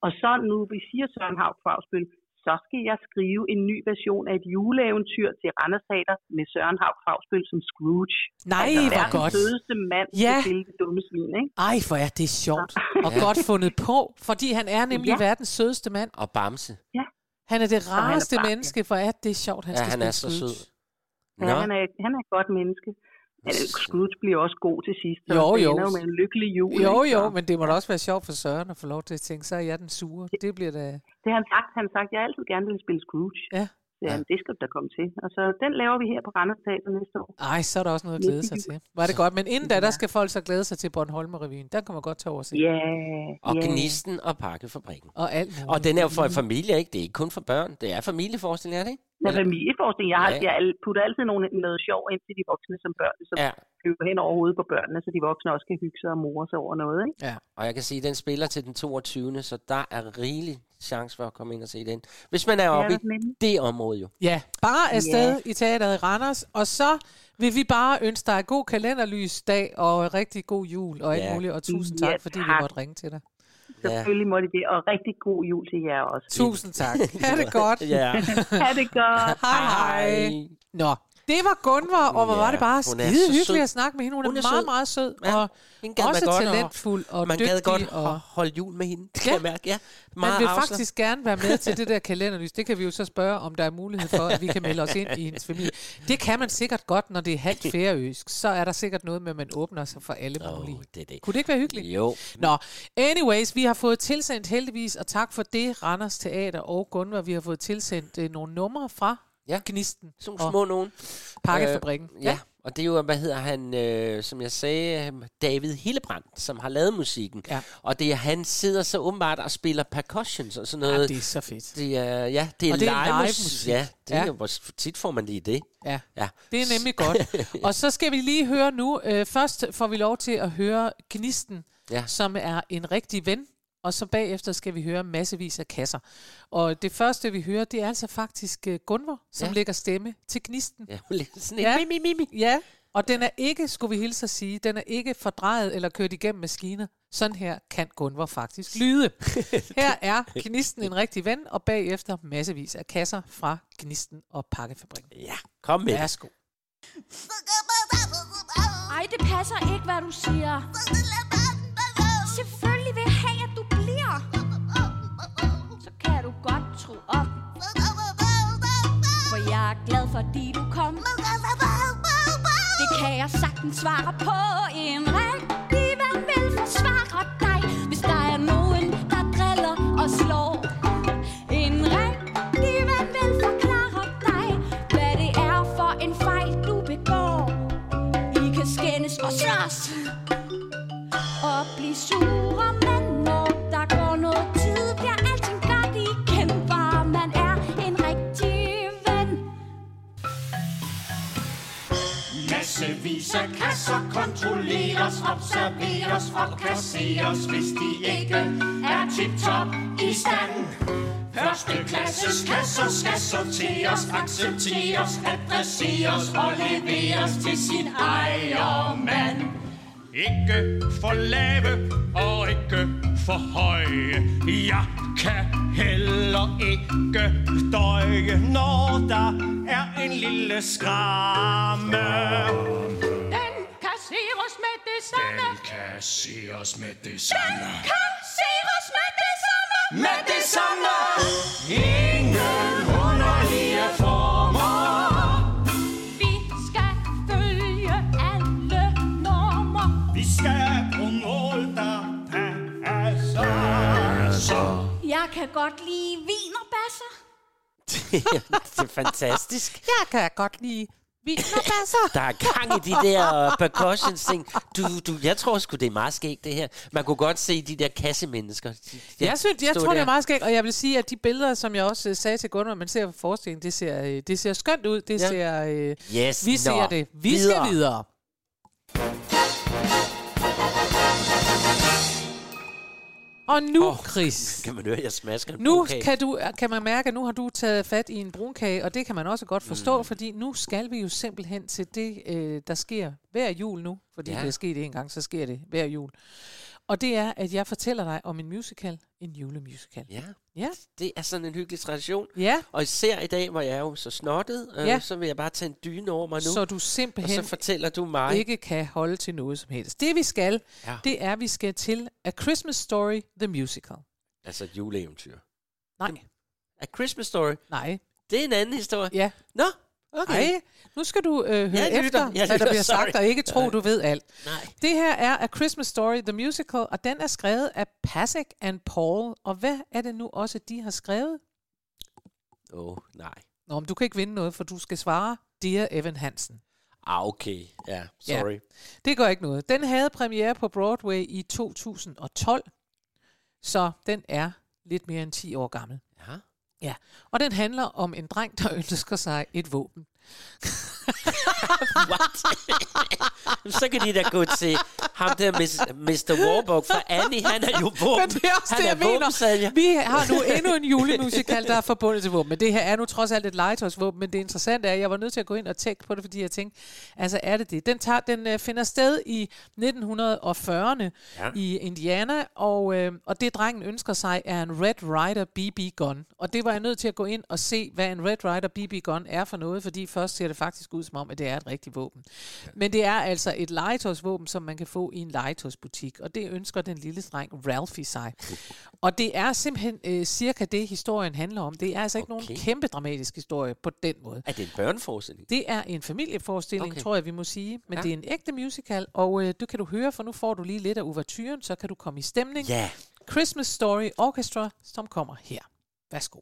Og så nu, vi siger Søren Hav Favsbøl, så skal jeg skrive en ny version af et juleeventyr til Randers Teater med Søren Hav Favsbøl som Scrooge. Nej, altså, hvor godt. sødeste mand Ja. til det dumme svin, ikke? Ej, hvor er det sjovt og godt fundet på, fordi han er nemlig Ja. verdens sødeste mand. Og Bamse. Han er det han er rareste menneske, for at det er sjovt, han Ja, skal han er så sød. Ja, Nå, han, er, han er et godt menneske. Men Scrooge bliver også god til sidst. så Jo, det jo. ender jo med en lykkelig jul. Jo, ikke? jo, men det må da også være sjovt for Søren at få lov til at tænke, så er jeg den sure. Det bliver da... Det har han sagt. Han har sagt, jeg altid gerne vil spille Scrooge. Ja. Så ja. skal du da komme til. Og så den laver vi her på Randers Teater næste år. Ej, så er der også noget at glæde sig til. Var det godt, men inden da, der skal folk så glæde sig til Bornholmer-revyen. Den kan man godt tage over og se. Ja, og ja. Gnisten og Pakkefabrikken. Og alt muligt. Og den er jo for familier, ikke? Det er ikke kun for børn. Det er familieforestilling, er det ikke? Med familieforskning. Jeg, har, Ja. ja. jeg putter altid nogle, noget sjov ind til de voksne som børn, som Ja. ja. flyver hen over hovedet på børnene, så de voksne også kan hygge sig og more sig over noget. Ikke? Ja. Og jeg kan sige, at den spiller til den 22. Så der er rigelig chance for at komme ind og se den. Hvis man er Ja, oppe i det område jo. Ja, bare afsted i teateret i Randers, og så vil vi bare ønske dig god kalenderlysdag og rigtig god jul og alt Ja. muligt, og tusind Ja, tak, fordi vi tak. måtte ringe til dig. Selvfølgelig må de det, og rigtig god jul til jer også. Tusind tak. Ha' det [laughs] godt. Ja. [laughs] Ha' det godt. [laughs] Hej, hej. Nå, det var Gunvor, og hvor Ja, var det bare skide hyggeligt sød. at snakke med hende. Hun, Hun er, er meget, sød. meget sød, Ja, og man også godt talentfuld og Man dygtig. gad godt og at holde jul med hende. Kan Ja. jeg mærke, ja. man Meget vil afslappet. faktisk gerne være med til det der kalenderlys. Det kan vi jo så spørge, om der er mulighed for, at vi kan melde os ind i hendes familie. Det kan man sikkert godt, når det er halvt færøsk. Så er der sikkert noget med, at man åbner sig for alle mulige. det det. Kunne det ikke være hyggeligt? Jo. Nå, anyways, vi har fået tilsendt heldigvis, og tak for det, Randers Teater og Gunvar, vi har fået tilsendt øh, nogle numre fra Ja. Gnisten Sådan og nogle små nogen. Pakkefabrikken. Øh, ja. Og det er jo, hvad hedder han, øh, som jeg sagde, øh, David Hillebrandt, som har lavet musikken. Ja. Og det er, han sidder så åbenbart og spiller percussions og sådan noget. Ja, det er så fedt. Det er, ja, det er, Og det er live, musik. Ja, det er Ja. jo, hvor tit får man lige det. Ja. Ja. Det er nemlig godt. [laughs] Og så skal vi lige høre nu. Øh, først får vi lov til at høre Gnisten, Ja. som er en rigtig ven. Og så bagefter skal vi høre massevis af kasser. Og det første, vi hører, det er altså faktisk uh, Gunvor, som Ja. lægger stemme til Gnisten. Ja, hun lægger sådan en Ja. mi, mi, mi, mi. Ja, og den er ikke, skulle vi hilse at sige, den er ikke fordrejet eller kørt igennem maskiner. Sådan her kan Gunvor faktisk [laughs] lyde. Her er Gnisten en rigtig ven, og bagefter massevis af kasser fra Gnisten og Pakkefabrikken. Ja, kom med. Værsgo. Ej, det passer ikke, hvad du siger. Tro op. For jeg er glad, fordi du kom. Det kan jeg sagtens svare på. En rigtig ven vil forsvare dig, hvis der er nogen, der driller og slår. En rigtig ven vil forklare dig, hvad det er for en fejl, du begår. I kan skændes og slås Massevis af kasser kontrolleres, observeres og kasseres, hvis de ikke er tip-top i stand. Første klasses kasser skal sorteres, accepteres, adresseres og leveres til sin ejermand. Ikke for lave og ikke for høje. Jeg kan heller ikke døje, når der er en lille skramme. Den kasseres med det samme. Den kasseres med det samme. Kasseres med det samme. Med det samme. Ingen underlige former. Vi skal følge alle normer. Vi skal bruge mål, der passer. Jeg kan godt lide vinerbasser. Det er fantastisk. Jeg kan godt lide vinerbasser. Der er gang i de der percussions ting. Du, du, jeg tror sgu, det er meget skægt, det her. Man kunne godt se de der kassemennesker. De, de Jeg, synes, jeg tror, det der. er meget skægt, og jeg vil sige, at de billeder, som jeg også øh, sagde til Gunnar, man ser på forestillingen, det ser, øh, det ser skønt ud. Det Ja. ser, øh, Yes, vi nå. ser det. Vi Videre. skal videre. Og nu, Åh, Chris, Kan man høre, jeg smasker en nu brunkage? kan, du, kan man mærke, at nu har du taget fat i en brunkage, og det kan man også godt forstå, Mm. fordi nu skal vi jo simpelthen til det, øh, der sker hver jul nu, fordi Ja. det er sket en gang, så sker det hver jul. Og det er, at jeg fortæller dig om en musical, en julemusical. Ja, Ja, det er sådan en hyggelig tradition. ja. Og især i dag, hvor jeg er jo så snottet, øh, Ja. så vil jeg bare tage en dyne over mig nu. så du og simpelthen så fortæller du mig. ikke kan holde til noget som helst. Det vi skal, Ja. det er, at vi skal til A Christmas Story, the musical. Altså et juleeventyr. Nej, A Christmas Story. nej, Det er en anden historie. ja, Nå, okay. nej. Nu skal du øh, høre lytter. efter, Jeg hvad der bliver Sorry. sagt, og ikke tro, du ved alt. Nej. Det her er A Christmas Story, the musical, og den er skrevet af Pasek and Paul. Og hvad er det nu også, de har skrevet? Åh, oh, nej. Nå, men du kan ikke vinde noget, for du skal svare Dear Evan Hansen. Ah, okay. Ja, Ja. sorry. Det gør ikke noget. Den havde premiere på Broadway i 2012, så den er lidt mere end 10 år gammel. Ja. Og den handler om en dreng, der [laughs] ønsker sig et våben. [laughs] What? [laughs] så kan de da gå til ham der, Mr. Warburg fra Annie. Han er jo våben. Men det er også han det, er jeg mener. Vi har nu endnu en julemusikal, der er forbundet til våben. Men det her er nu trods alt et legetøjsvåben. Men det interessante er, at jeg var nødt til at gå ind og tjekke på det, fordi jeg tænkte, altså er det det? Den, tager, den øh, finder sted i 1940'erne Ja. i Indiana, og, øh, og det drengen ønsker sig er en Red Ryder BB gun. Og det var jeg nødt til at gå ind og se, hvad en Red Ryder BB gun er for noget, fordi først ser det faktisk ud som om, at det er et rigtigt våben. Men det er altså et legetøjsvåben, som man kan få i en legetøjsbutik, og det ønsker den lille dreng Ralphie sig. Og det er simpelthen øh, cirka det, historien handler om. Det er altså ikke Okay. nogen kæmpe dramatisk historie på den måde. Er det en børneforestilling? Det er en familieforestilling, Okay. tror jeg, vi må sige. Men Ja. det er en ægte musical, og øh, det kan du høre, for nu får du lige lidt af uverturen, så kan du komme i stemning. Ja. Christmas Story Orchestra, som kommer her. Værsgo.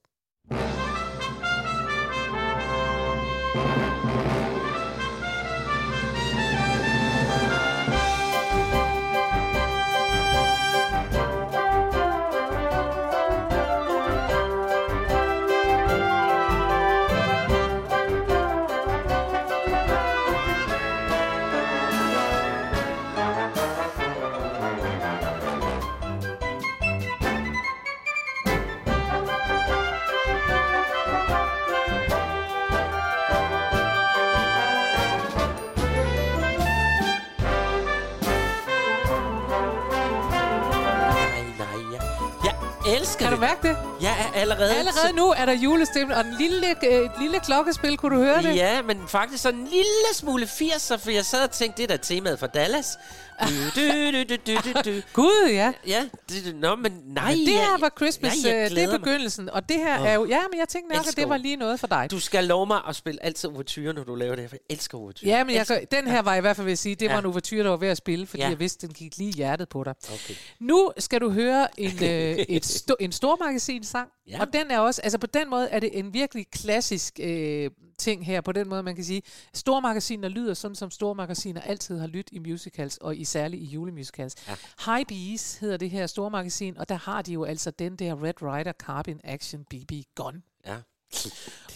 Nej, elsker Kan det. du mærke det? Jeg er allerede... Allerede nu er der julestemning, og den lille, øh, et lille klokkespil, kunne du høre det? Ja, men faktisk sådan en lille smule 80'er, for jeg sad og tænkte, det er da temaet for Dallas. Gud, ja. Ja, det, nå, men nej. Men det her var Christmas, jeg øh, det er mig. begyndelsen. Og det her er jo... Ja, men jeg tænkte nok, at Elsker det var lige noget for dig. Du skal love mig at spille altid overture, når du laver det her, for jeg elsker overture. Ja, men jeg, kan- den her var i hvert fald ved at sige, det var Ja. en ouverture, der var ved at spille, fordi Ja. jeg vidste, den gik lige i hjertet på dig. Okay. Nu skal du høre en, øh, et sto- en stormagasinsang, Ja. og den er også, altså på den måde er det en virkelig klassisk øh, ting her, på den måde man kan sige, stormagasiner lyder sådan, som stormagasiner altid har lyttet i musicals, og i særligt i julemusicals. Ja. High Bees hedder det her stormagasin, og der har de jo altså den der Red Ryder Carbine Action BB Gun. Ja.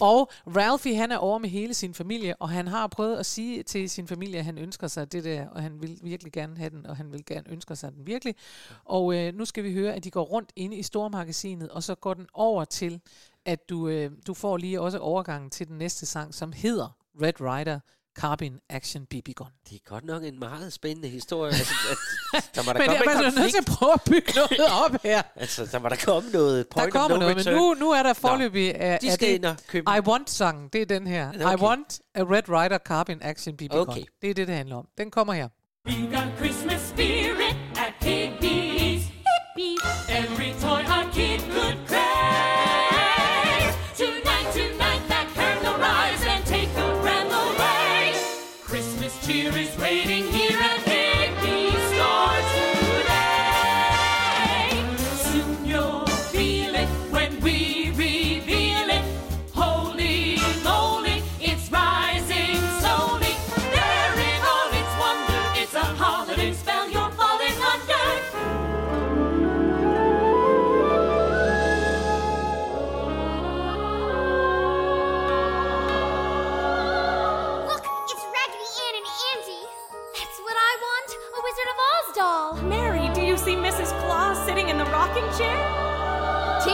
Og Ralphie, han er over med hele sin familie, og han har prøvet at sige til sin familie, at han ønsker sig det der, og han vil virkelig gerne have den, og han vil gerne ønske sig den virkelig. Og øh, nu skal vi høre, at de går rundt inde i stormagasinet, og så går den over til, at du, øh, du får lige også overgangen til den næste sang, som hedder Red Rider Carbine Action BB Gun. Det er godt nok en meget spændende historie. altså, at, der må [laughs] der Men komme jeg en er nødt til at prøve at bygge noget op her. [laughs] Altså, der må der komme noget Der point kommer of no noget, men nu, nu er der forløbig... Er, De er skal det, ind og købe I Want-sangen, det er den her. Okay. I Want a Red Rider Carbine Action BB Gun. Okay. Det er det, det handler om. Den kommer her. We got Christmas spirit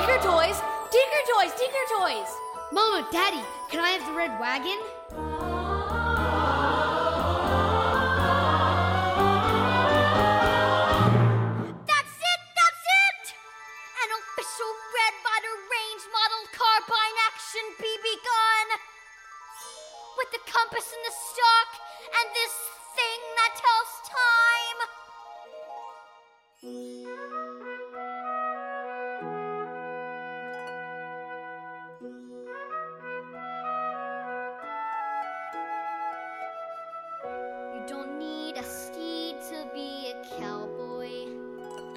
Tinker Toys, Tinker Toys, Tinker Toys. Mama, Daddy, can I have the red wagon? That's it, that's it! An official Red Rider Range model carbine action BB gun! With the compass and the stock, and this thing that tells time!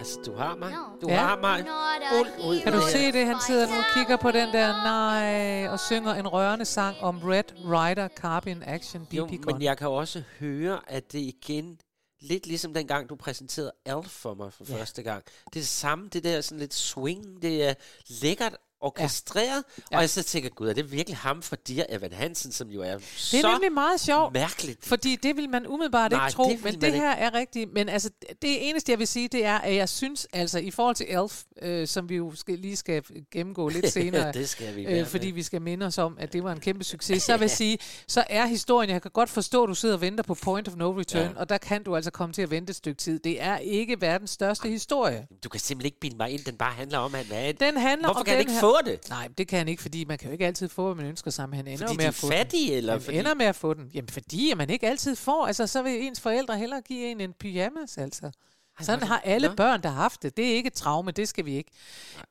Altså, du har mig. Du Ja. har mig. Uld ud Kan du med- se det? Han sidder nu og kigger på den der nej og synger en rørende sang om Red Rider Carbine Action BB Jo, Gun. men jeg kan også høre, at det igen, lidt ligesom dengang du præsenterede Alf for mig for Ja. første gang. Det er det samme, det der sådan lidt swing, det er lækkert orkestreret, ja. og jeg så tænker, gud, er det virkelig ham for Dear Evan Hansen, som jo er Det så er nemlig meget sjovt. mærkeligt. Fordi det vil man umiddelbart Nej, ikke tro, det men det her er rigtigt. Men altså, det eneste, jeg vil sige, det er, at jeg synes, altså i forhold til Elf, øh, som vi jo skal, lige skal gennemgå lidt [laughs] senere, Det skal vi øh, fordi vi skal minde os om, at det var en kæmpe succes, [laughs] så vil jeg sige, så er historien, jeg kan godt forstå, at du sidder og venter på Point of No Return, Ja. og der kan du altså komme til at vente et stykke tid. Det er ikke verdens største historie. Du kan simpelthen ikke bilde mig ind, den bare handler om, at han er en... Den handler Hvorfor om kan den ikke her- få det? Nej, det kan han ikke, fordi man kan jo ikke altid få, hvad man ønsker sig, men han ender Fordi med at få fattige, den. eller Han fordi- ender med at få den. Jamen, fordi at man ikke altid får. Altså, så vil ens forældre hellere give en en pyjamas, altså. Sådan har alle børn, der har haft det. Det er ikke et traume, det skal vi ikke.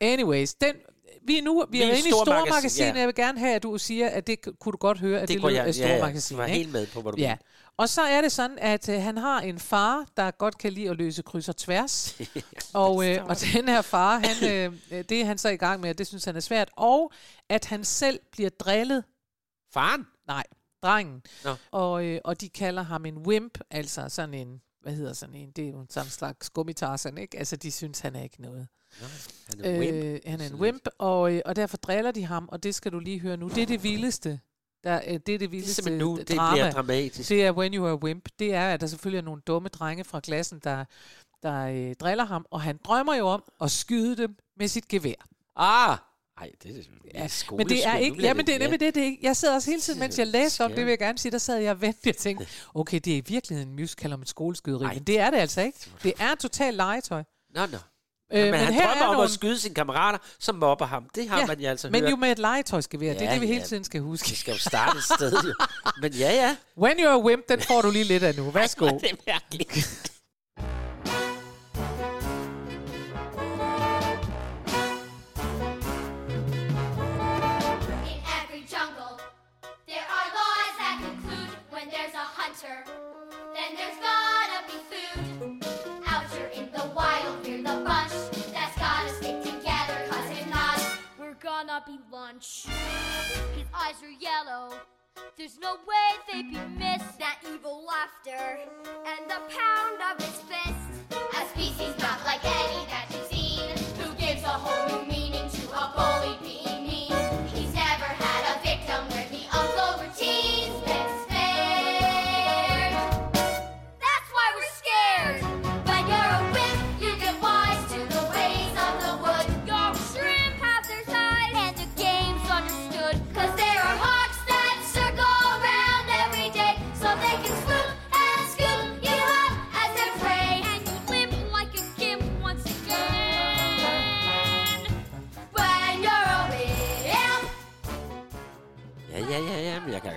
Anyways, den, vi er nu vi er er inde i stormagasin, stormagasin, ja. jeg vil gerne have, at du siger, at det kunne du godt høre, at det, det lyder af ja, ja. stormagasin. Jeg var ikke? helt med på, hvad du Ja. Og så er det sådan, at øh, han har en far, der godt kan lide at løse kryds og tværs. [laughs] og, øh, og den her far, han, øh, det er han så i gang med, og det synes han er svært. Og at han selv bliver drillet. Faren? Nej, drengen. Nå. Og, øh, og de kalder ham en wimp, altså sådan en, hvad hedder sådan en, det er jo sådan en slags gummitarsen, ikke? Altså de synes, han er ikke noget. Han er en wimp. Øh, han er en wimp, og, øh, og derfor driller de ham, og det skal du lige høre nu. Det er det vildeste. Der, øh, det er det vildeste simpelthen nu, det drama. bliver dramatisk. Det er When You Are Wimp. Det er, at der selvfølgelig er nogle dumme drenge fra klassen, der, der øh, driller ham, og han drømmer jo om at skyde dem med sit gevær. Ah! Ej, det er Ja, skoleskøn. men det er ikke, ja, men det er nemlig det, det er ikke. Jeg sad også hele tiden, mens jeg læste om det, vil jeg gerne sige, der sad jeg og ventede og tænkte, [laughs] okay, det er i virkeligheden en musical om et skoleskyderi, Ej. men det er det altså ikke. Det er totalt legetøj. Nå, nå. Øh, Øh, men, han drømmer er om nogle- at skyde sine kammerater, som mobber ham. Det har Ja, man jo altså men hørt. jo med et legetøjsgevær, det er Ja, det, vi hele ja. tiden skal huske. Det skal jo starte et sted, jo. [laughs] Men ja, ja. When You're a Wimp, den får du lige lidt af nu. Værsgo. Det er mærkeligt. Lunch. His eyes are yellow. There's no way they'd be missed. That evil laughter and the pound of his fist. A species not like any that you've seen. Who gives a whole new meaning to a bully being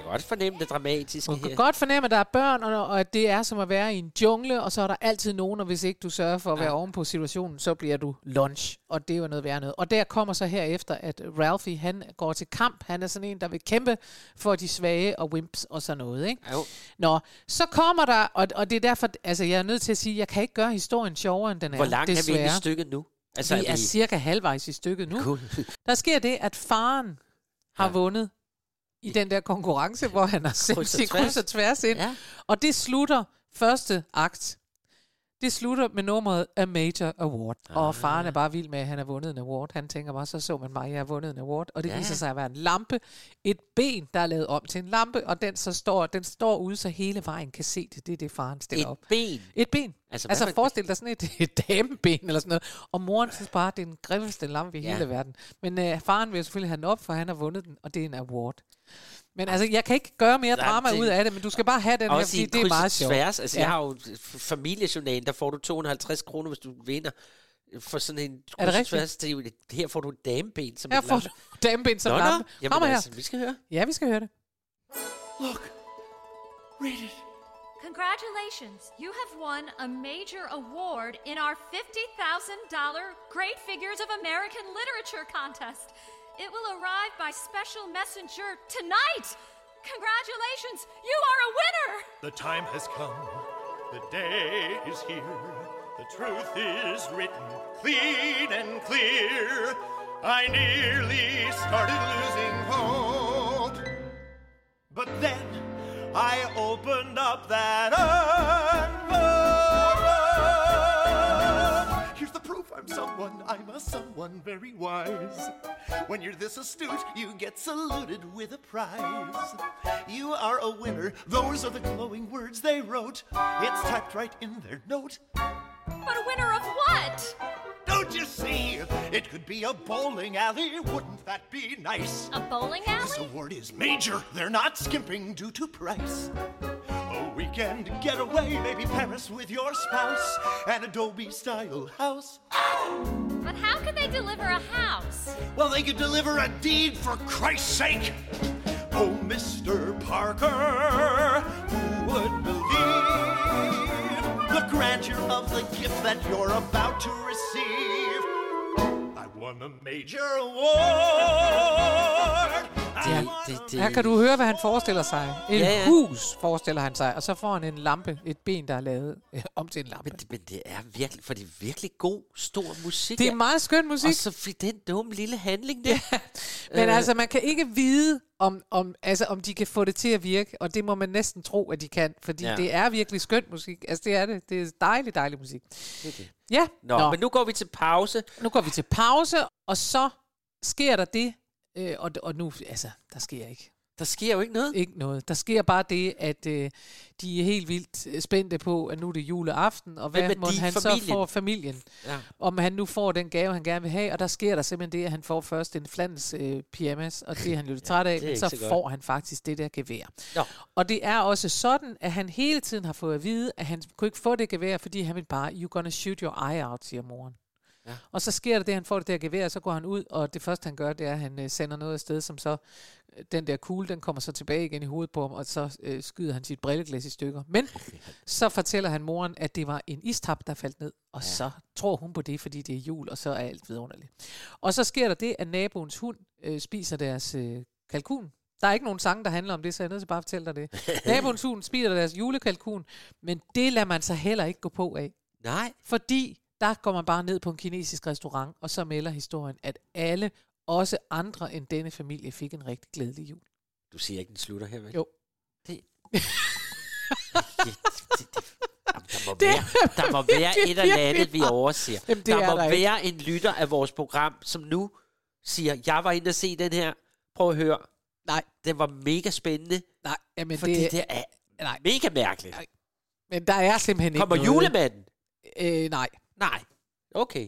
godt fornemme det dramatiske Man kan her. godt fornemme, at der er børn, og, og at det er som at være i en jungle, og så er der altid nogen, og hvis ikke du sørger for at være oven på situationen, så bliver du lunch, og det er jo noget værd noget. Og der kommer så herefter, at Ralphie, han går til kamp. Han er sådan en, der vil kæmpe for de svage og wimps og sådan noget, ikke? Jo. Nå, så kommer der, og, og det er derfor, altså jeg er nødt til at sige, jeg kan ikke gøre historien sjovere, end den er, Hvor langt er vi i desværre. stykket nu? Altså, vi er cirka halvvejs i stykket nu. Gud. Der sker det, at faren har ja. vundet i den der konkurrence, hvor han har sendt sin kryds og tværs ind. Ja. Og det slutter første akt. Det slutter med nummeret A Major Award. Ah. Og faren er bare vild med, at han har vundet en award. Han tænker bare, så så man mig, jeg har vundet en award. Og det Ja. viser sig at være en lampe. Et ben, der er lavet om til en lampe. Og den, så står, den står ude, så hele vejen kan se det. Det er det, faren stiller Et op. ben? Et ben. Altså, Altså, forestil dig sådan et, [laughs] et dameben eller sådan noget. Og moren synes bare, det er den grimmeste lampe i Ja. hele verden. Men øh, faren vil selvfølgelig have den op, for han har vundet den, og det er en award. Men altså, jeg kan ikke gøre mere Nej, drama det- ud af det, men du skal bare have den her, fordi det er meget sjovt. tværs. Altså, ja. Jeg har jo familiejournalen, der får du 250 kroner, hvis du vinder for sådan en Er det rigtigt? tværs. Er her får du et dameben som Her en får du dameben som Nå, nå. lampe. Jamen, Kommer her. altså, vi skal høre. Ja, vi skal høre det. Read it. Congratulations, you have won a major award in our $50,000 Great Figures of American Literature contest. It will arrive by special messenger tonight. Congratulations, you are a winner! The time has come. The day is here. The truth is written clean and clear. I nearly started losing hope. But then I opened up that envelope. Here's the proof I'm a someone very wise. When you're this astute, you get saluted with a prize. You are a winner, those are the glowing words they wrote. It's typed right in their note. But a winner of what? Don't you see? It could be a bowling alley, wouldn't that be nice? A bowling alley? This award is major, they're not skimping due to price. Weekend getaway, maybe Paris with your spouse, an Adobe style house. But how could they deliver a house? Well, they could deliver a deed for Christ's sake. Oh, Mr. Parker, who would believe the grandeur of the gift that you're about to receive? I won a major award. Det, det, det, Her kan du høre, hvad han forestiller sig. Et Ja, ja, ja. ja. hus forestiller han sig, og så får han en lampe, et ben, der er lavet øh, om til en lampe. Men, men det er virkelig, for det er virkelig god, stor musik. Det er meget skøn musik. Og så fik den dumme lille handling der. Men Øh, altså, man kan ikke vide, om, om, altså, om de kan få det til at virke, og det må man næsten tro, at de kan, fordi Ja. ja. det er virkelig skøn musik. Altså, det er det. Det er dejlig, dejlig musik. Det er det. Ja, Nå, Nå, men nu går vi til pause. nu går vi til pause, og så sker der det, øh, og, og nu, altså, der sker ikke. Der sker jo ikke noget. Ikke noget. Der sker bare det, at øh, de er helt vildt øh, spændte på, at nu er det juleaften, og hvad må han Familien? så får familien. Ja. Om han nu får den gave, han gerne vil have, og der sker der simpelthen det, at han får først en flandes øh, pyjamas, og det er han jo lidt træt af, men så, så får han faktisk det der gevær. Nå. Og det er også sådan, at han hele tiden har fået at vide, at han kunne ikke få det gevær, fordi han vil bare, you're gonna shoot your eye out, siger moren. Ja. Og så sker der det, han får det der gevær, og så går han ud, og det første han gør, det er, at han øh, sender noget afsted, som så, øh, den der kugle, den kommer så tilbage igen i hovedet på ham, og så øh, skyder han sit brilleglas i stykker. Men så fortæller han moren, at det var en istap, der faldt ned, og ja. så tror hun på det, fordi det er jul, og så er alt vidunderligt. Og så sker der det, at naboens hund øh, spiser deres øh, kalkun. Der er ikke nogen sang, der handler om det, så jeg er nødt til bare at fortælle dig det. [laughs] Naboens hund spiser deres julekalkun, men det lader man så heller ikke gå på af. Nej. Fordi der går man bare ned på en kinesisk restaurant, og så melder historien, at alle, også andre end denne familie, fik en rigtig glædelig jul. Du siger ikke, den slutter her, vel? Jo. Det... det, det, det. Jamen, der, må [laughs] være, der må [laughs] være et eller andet, vi overser. Jamen, det der er må der ikke. være en lytter af vores program, som nu siger, jeg var inde og se den her. Prøv at høre. Nej. Den var mega spændende. Nej, jamen fordi det, det- er nej. mega mærkeligt. Nej. Men der er simpelthen ikke Kommer julemanden? Øh, nej. Nej. Okay.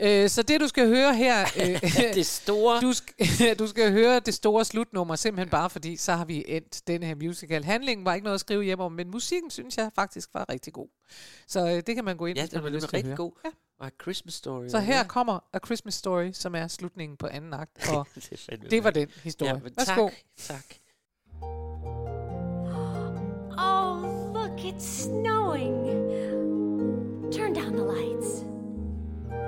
Øh, så det du skal høre her... [laughs] Øh, det store... [laughs] Du skal, [laughs] du skal høre det store slutnummer, simpelthen bare fordi, så har vi endt denne her musical. Handlingen var ikke noget at skrive hjem om, men musikken synes jeg faktisk var rigtig god. Så øh, det kan man gå ind Ja, hvis den man var rigtig høre. god. Ja. Og A Christmas Story. Så her ja. kommer A Christmas Story, som er slutningen på anden akt, og Det det var den historie. Ja, Værsgo. tak, tak. [gasps] Oh, look, it's snowing. Turn down the lights.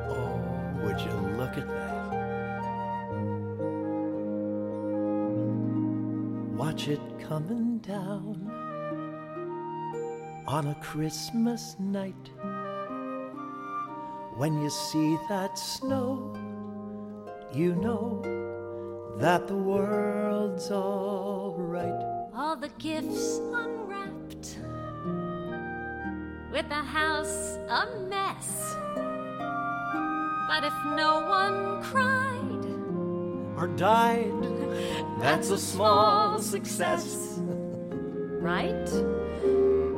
Oh, would you look at that? Watch it coming down on a Christmas night. When you see that snow, you know that the world's all right. All the gifts with the house a mess. But if no one cried, Or died, [laughs] that's a small success. right?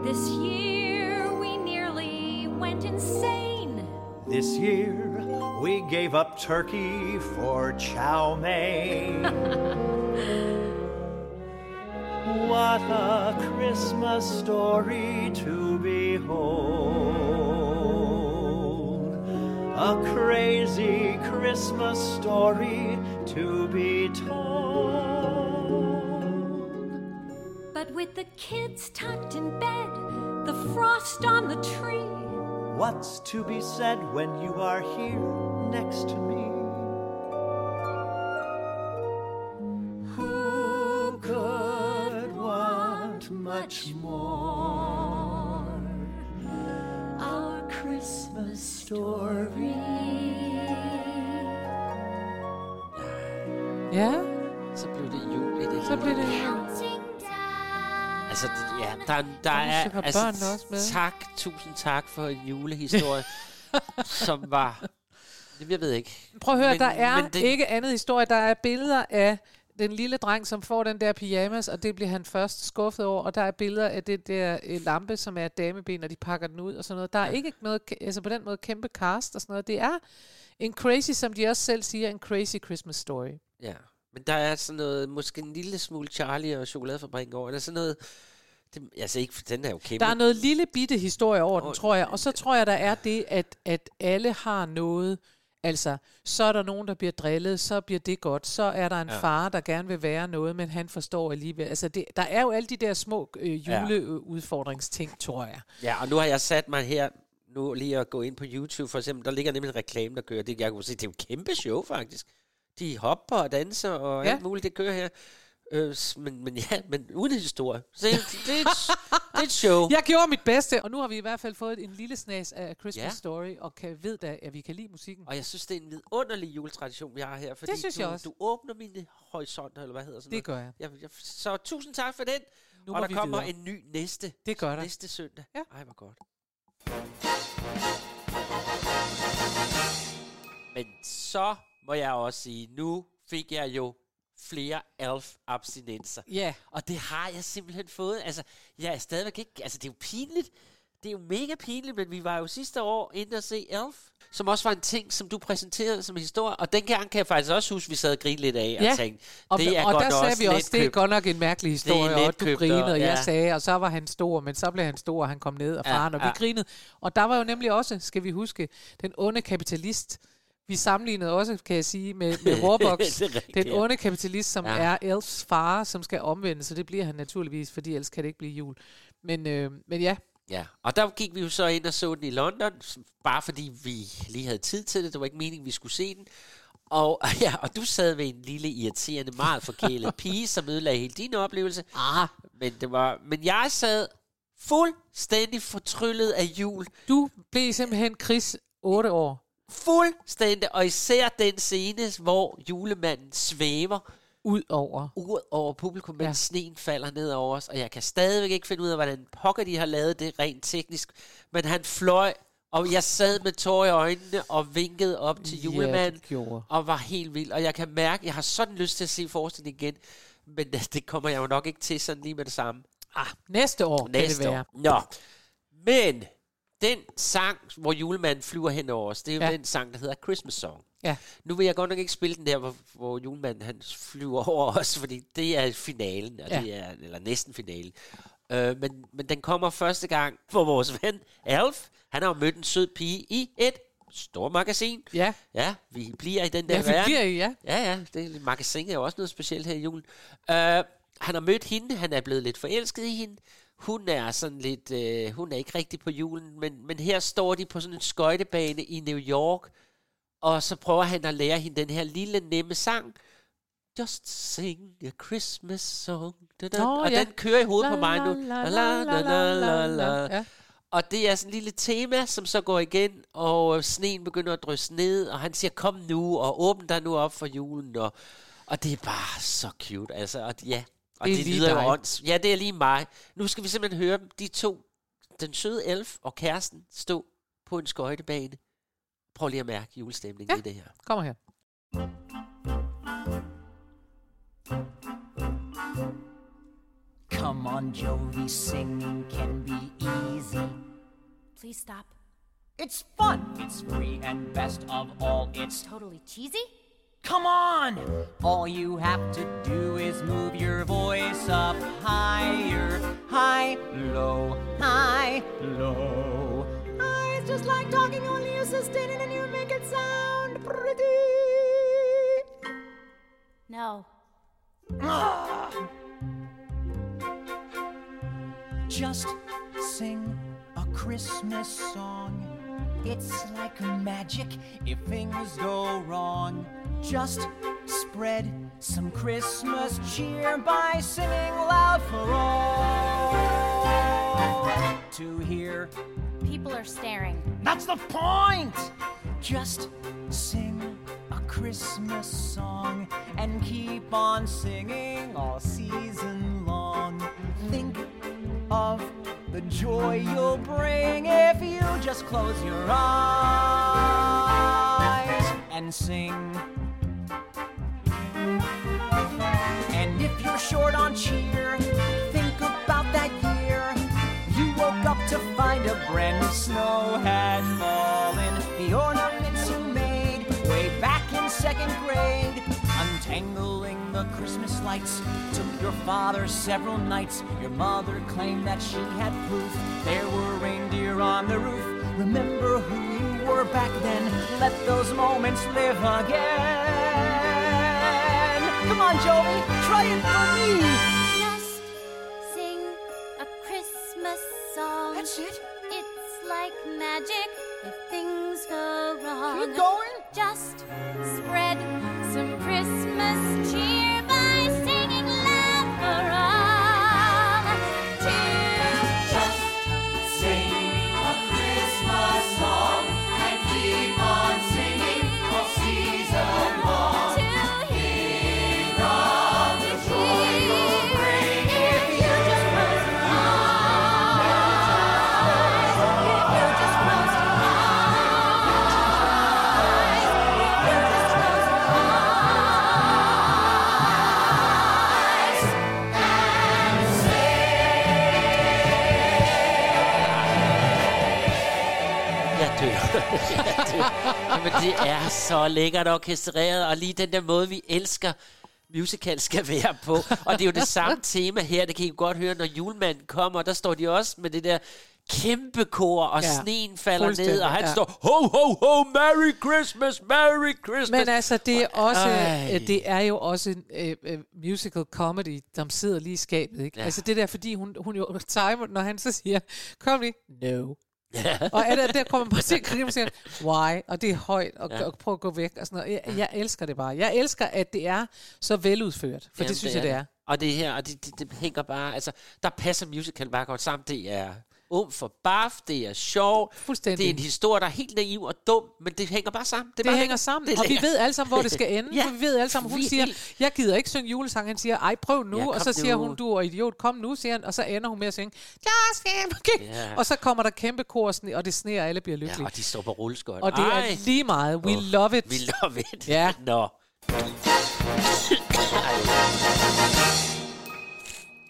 This year we nearly went insane. This year we gave up turkey for chow mein. [laughs] what a Christmas story to behold. A crazy Christmas story to be told. But with the kids tucked in bed, the frost on the tree, What's to be said when you are here next to me? Who could want much more? Story. Ja, Så blev det jul i det så blev det... Altså, det, ja, der, der er... Altså, også med. Tak, tusind tak for en julehistorie, [laughs] som var jeg ved ikke. Prøv at høre, Men- der er men det- ikke andet historie. Der er billeder af den lille dreng, som får den der pyjamas, og det bliver han først skuffet over. Og der er billeder af det der øh, lampe, som er dameben, og de pakker den ud og sådan noget. Der er ikke noget, altså på den måde kæmpe cast og sådan noget. Det er en crazy, som de også selv siger, en crazy Christmas story. Ja, men der er sådan noget, måske en lille smule Charlie og chokoladefabrikken over. Der er sådan noget, det, altså ikke, den er jo kæmpe. Der er noget lille bitte historie over den, Åh, tror jeg. Og så tror jeg, der er det, at, at alle har noget. Altså, så er der nogen, der bliver drillet, så bliver det godt. Så er der en Ja. far, der gerne vil være noget, men han forstår alligevel. Altså, det, der er jo alle de der små øh, juleudfordringsting, tror jeg. Ja, og nu har jeg sat mig her, nu lige at gå ind på YouTube for eksempel, der ligger nemlig en reklame, der kører. Det, jeg kunne se, det er jo et kæmpe show faktisk. De hopper og danser og. Ja. alt muligt, det kører her. Øh, men, men ja, men uden historie. Så det, det, er et, det er et show. [laughs] Jeg gjorde mit bedste, og nu har vi i hvert fald fået en lille snas af Christmas Ja. Story, og kan ved da, at vi kan lide musikken. Og jeg synes, det er en vidunderlig juletradition, vi har her. Fordi synes du, jeg også. du åbner mine horisonter, eller hvad hedder sådan Det gør jeg. jeg, jeg så tusind tak for den. Nu og der kommer videre. en ny næste. Det gør der. Næste søndag. Ja. Ej, hvor godt. Men så må jeg også sige, nu fik jeg jo flere elf-abstinenser. Ja. Og det har jeg simpelthen fået. Altså, jeg er stadigvæk ikke... Altså, det er jo pinligt. Det er jo mega pinligt, men vi var jo sidste år inde og se Elf, som også var en ting, som du præsenterede som historie. Og den gang kan jeg faktisk også huske, at vi sad og grinede lidt af og Ja. tænkte, Og, det er og godt der sagde vi også, det er godt nok en mærkelig historie, og du grinede, og- og jeg ja. sagde, og så var han stor, men så blev han stor, og han kom ned, og Ja, faren, og vi ja. grinede. Og der var jo nemlig også, skal vi huske, den onde kapitalist. Vi sammenlignede også, kan jeg sige, med, [laughs] med Warbox, Det rigtigt, den onde kapitalist, som Ja. er Elfs far, som skal omvende, så det bliver han naturligvis, fordi ellers kan det ikke blive jul. Men, øh, men ja, Ja, og der gik vi jo så ind og så den i London, bare fordi vi lige havde tid til det. Det var ikke meningen, vi skulle se den. Og, [laughs] ja, og du sad ved en lille, irriterende, meget forkælet [laughs] pige, som ødelagde hele din oplevelse. Ah. Men, det var, men jeg sad fuldstændig fortryllet af jul. du blev simpelthen Chris 8 år. Fuldstændig, og især den scene, hvor julemanden svæver ud over, ud over publikum, mens ja. sneen falder ned over os, og jeg kan stadigvæk ikke finde ud af, hvordan pokker de har lavet det rent teknisk, men han fløj, og jeg sad med tårer i øjnene og vinkede op til Ja, julemanden, gjorde. og var helt vild, og jeg kan mærke, jeg har sådan lyst til at se forestillingen igen, men [laughs] det kommer jeg jo nok ikke til sådan lige med det samme. Ah, næste år Næste kan det være. År. Nå, men den sang, hvor julemanden flyver hen over os, det er jo ja. Den sang, der hedder Christmas Song. Ja. Nu vil jeg godt nok ikke spille den der, hvor, hvor julemanden han flyver [laughs] over os, fordi det er finalen, og Ja. det er, eller næsten finalen. Øh, men, men den kommer første gang [laughs] for vores ven Alf. Han har mødt en sød pige i et stort magasin. Ja. Ja, vi bliver i den der Ja, vi verden. bliver i, ja. Ja, ja, det magasin er jo også noget specielt her i julen. Uh, han har mødt hende, han er blevet lidt forelsket i hende. Hun er sådan lidt, uh, hun er ikke rigtig på julen, men, men her står de på sådan en skøjtebane i New York, og så prøver han at lære hende den her lille nemme sang. Just sing a Christmas song. Da, da. Nå, og ja. den kører i hovedet La, på mig nu. la, La, la, la, la, la, la. Ja. Og det er sådan et lille tema, som så går igen, og øh, sneen begynder at drysse ned, og han siger, kom nu, og åbn dig nu op for julen, og, og det er bare så cute, altså, og ja, og Det det, er lige lyder jo dig. ånds. Ja, det er lige mig. Nu skal vi simpelthen høre dem, de to, den søde elf og kæresten, stå på en skøjtebane. Prøv lige at mærke julestemningen Ja. i det her. Kommer her. Come on, Jovi, singing can be easy. Please stop. It's fun, it's free, and best of all, it's Totally cheesy? Come on! All you have to do is move your voice up higher, high, low, high, low. High is just like talking, only you sustain it and you make it sound pretty. No. [sighs] Just sing a Christmas song. It's like magic if things go wrong. Just spread some Christmas cheer by singing loud for all to hear. People are staring. That's the point! Just sing a Christmas song and keep on singing all season long. Think of the joy you'll bring if you just close your eyes. and sing. Short on cheer, think about that year. You woke up to find a brand new snow had fallen. The ornaments you made way back in second grade. Untangling the Christmas lights took your father several nights. Your mother claimed that she had proof there were reindeer on the roof. Remember who you were back then. Let those moments live again. Come on, Joey, try it for me. Just sing a Christmas song. That's it. It's like magic if things go wrong. Keep going. Just spread some Christmas cheer Jamen, det er så lækkert orkestreret, og lige den der måde, vi elsker musical skal være på. Og det er jo det samme tema her, det kan I godt høre, når julemanden kommer, der står de også med det der kæmpe kor, og Ja, sneen falder ned, og han ja. står, ho, ho, ho, Merry Christmas, Merry Christmas. Men altså, det er, også, Ej. øh, det er jo også en øh, musical comedy, som sidder lige i skabet. Ikke? Ja. Altså det der, fordi hun, hun jo timer, når han så siger, kom lige, no. Ja. [laughs] og er der, kommer man bare til at grine og siger, why? Og det er højt, og, Ja. og prøv at gå væk. Og sådan noget. Jeg, jeg elsker det bare. Jeg elsker, at det er så veludført, for Jamen, det synes jeg, det er. Og det her, og det, det, det hænger bare, altså, der passer musical bare godt sammen. Det er ung for barf, det er sjov, Fuldstændig. det er en historie, der er helt naiv og dum, men det hænger bare sammen. Det, bare det hænger sammen, det er og vi ved alle sammen, hvor det skal [laughs] ende. Ja, vi ved alle sammen, hun er siger, jeg gider ikke synge julesang. Han siger, ej, prøv nu. Ja, og så siger nu. hun, du er idiot, kom nu, siger han. Og så ender hun med at synge, okay. Ja. Og så kommer der kæmpe kor, og sne- og det sneer, og alle bliver lykkelige. Ja, og de står på rulleskøjt. Og det er Ej. lige meget. We Åh, love it. We love it. Ja. Nå.